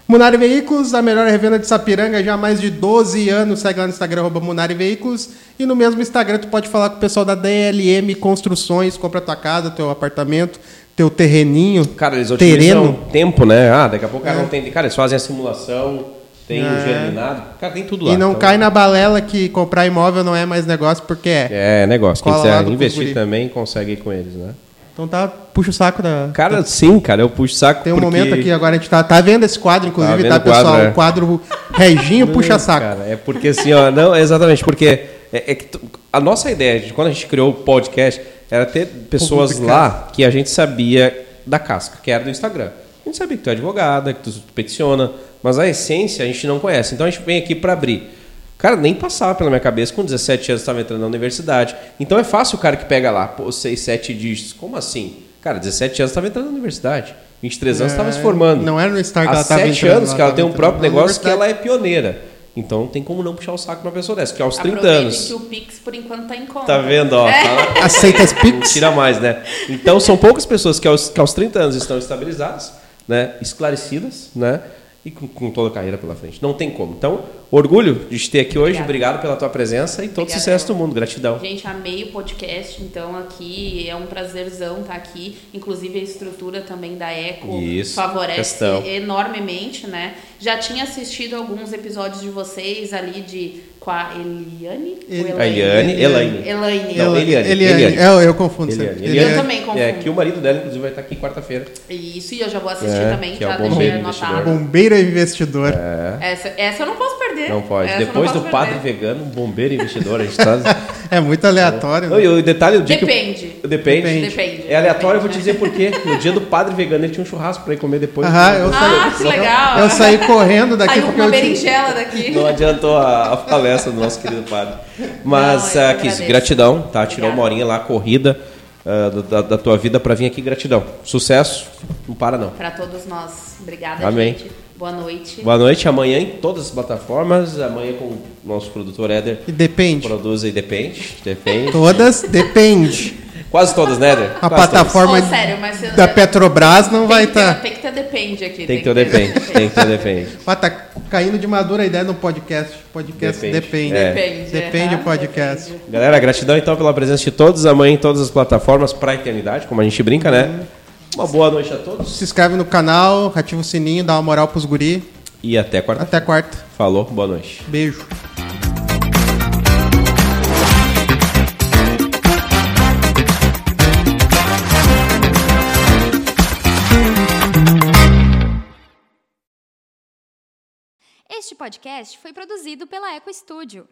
Munari Veículos, a melhor revenda de Sapiranga já há mais de 12 anos. Segue lá no Instagram, arroba Munari Veículos. E no mesmo Instagram tu pode falar com o pessoal da DLM Construções, compra tua casa, teu apartamento, teu terreninho, Cara, eles terreno. tempo, né? Ah, daqui a pouco cara É. não tem. Cara, eles fazem a simulação, tem o É. germinado. Cara, tem tudo lá. E não Então, cai na balela que comprar imóvel não é mais negócio, porque é. É, negócio. Quem quiser investir também consegue ir com eles, né? Então tá, puxa o saco da. Cara, sim, cara, eu puxo saco Tem um porque... momento aqui agora, a gente tá, tá vendo esse quadro, inclusive, vendo tá, o quadro, pessoal? é. O quadro Reginho puxa saco. Cara, é porque assim, ó, não, exatamente, porque é, é que a nossa ideia, de quando a gente criou o podcast, era ter pessoas lá que a gente sabia da casca, que era do Instagram. A gente sabia que tu é advogada, que tu peticiona, mas a essência a gente não conhece. Então a gente vem aqui para abrir. Cara, nem passava pela minha cabeça, com 17 anos estava entrando na universidade. Então é fácil o cara que pega lá, pô, 6, 7 dígitos. Como assim? Cara, 17 anos estava entrando na universidade. 23 anos estava É, se formando. não era no Star que Há ela tava 7 entrando, anos que ela tem um próprio negócio que ela é pioneira. Então não tem como não puxar o saco pra uma pessoa dessa, que aos 30 Aproveitem anos. que o Pix, por enquanto, tá em conta. Tá vendo, ó? É. Tá- Aceita as não pics? tira mais, né? Então são poucas pessoas que aos, que aos 30 anos estão estabilizadas, né? esclarecidas, né? E com, com toda a carreira pela frente. Não tem como. Então, orgulho de te ter aqui hoje. Obrigada. Obrigado pela tua presença e todo Obrigada, sucesso do mundo. Gratidão. Gente, amei o podcast, então aqui é um prazerzão estar aqui. Inclusive a estrutura também da Eco Isso, favorece questão. enormemente, né? Já tinha assistido alguns episódios de vocês ali de com a Eliane? Eli- Ou A Eliane, Elaine. Elaine. Não, Eliane, Eliane. Eliane. É, eu, eu confundo Eliane. sempre. Eliane. Eu também confundo. É que o marido dela, inclusive, vai estar aqui quarta-feira. Isso, e eu já vou assistir É, também, que é já bombeiro deixei investidor. anotado. Bombeiro investidor. Essa, essa eu não posso perder. Não pode. Essa eu não Depois do posso padre perder. vegano, um bombeiro investidor, a gente tá. É muito aleatório. Não, né? e o detalhe, o dia que. Depende. eu- Depende. Depende. Depende. É aleatório, eu vou te Depende, dizer por quê. No dia do padre vegano, ele tinha um churrasco pra ir comer depois. Aham, eu Ah, saí, que legal. eu saí correndo daqui Saiu porque uma eu tinha- berinjela daqui. Não adiantou a, a palestra do nosso querido padre. Mas, Não, agradeço. gratidão, tá? Tirou Obrigada. uma horinha lá, corrida ah, da, da tua vida pra vir aqui, gratidão. Sucesso, não para não. Para todos nós. Obrigada, Amém. gente. Boa noite. Boa noite, amanhã em todas as plataformas, amanhã com o nosso produtor Éder, E depende. produz e depende, depende. Todas, depende. Quase todas, né, Éder? A Quase plataforma Ô, sério, mas eu- da Petrobras não tem vai estar. Tem que ter depende aqui. Tem que ter o depende, tem que ter o depende. Ah, tá caindo de madura a ideia no podcast. Podcast Depende. depende. É. Depende. Depende aham, do podcast. depende. Galera, gratidão então pela presença de todos amanhã em todas as plataformas pra eternidade, como a gente brinca, né? Uma boa noite a todos Se inscreve no canal, ativa o sininho, dá uma moral pros guri. e até quarta. Até quarta. Falou, boa noite. Beijo. Este podcast foi produzido pela Eco Studio.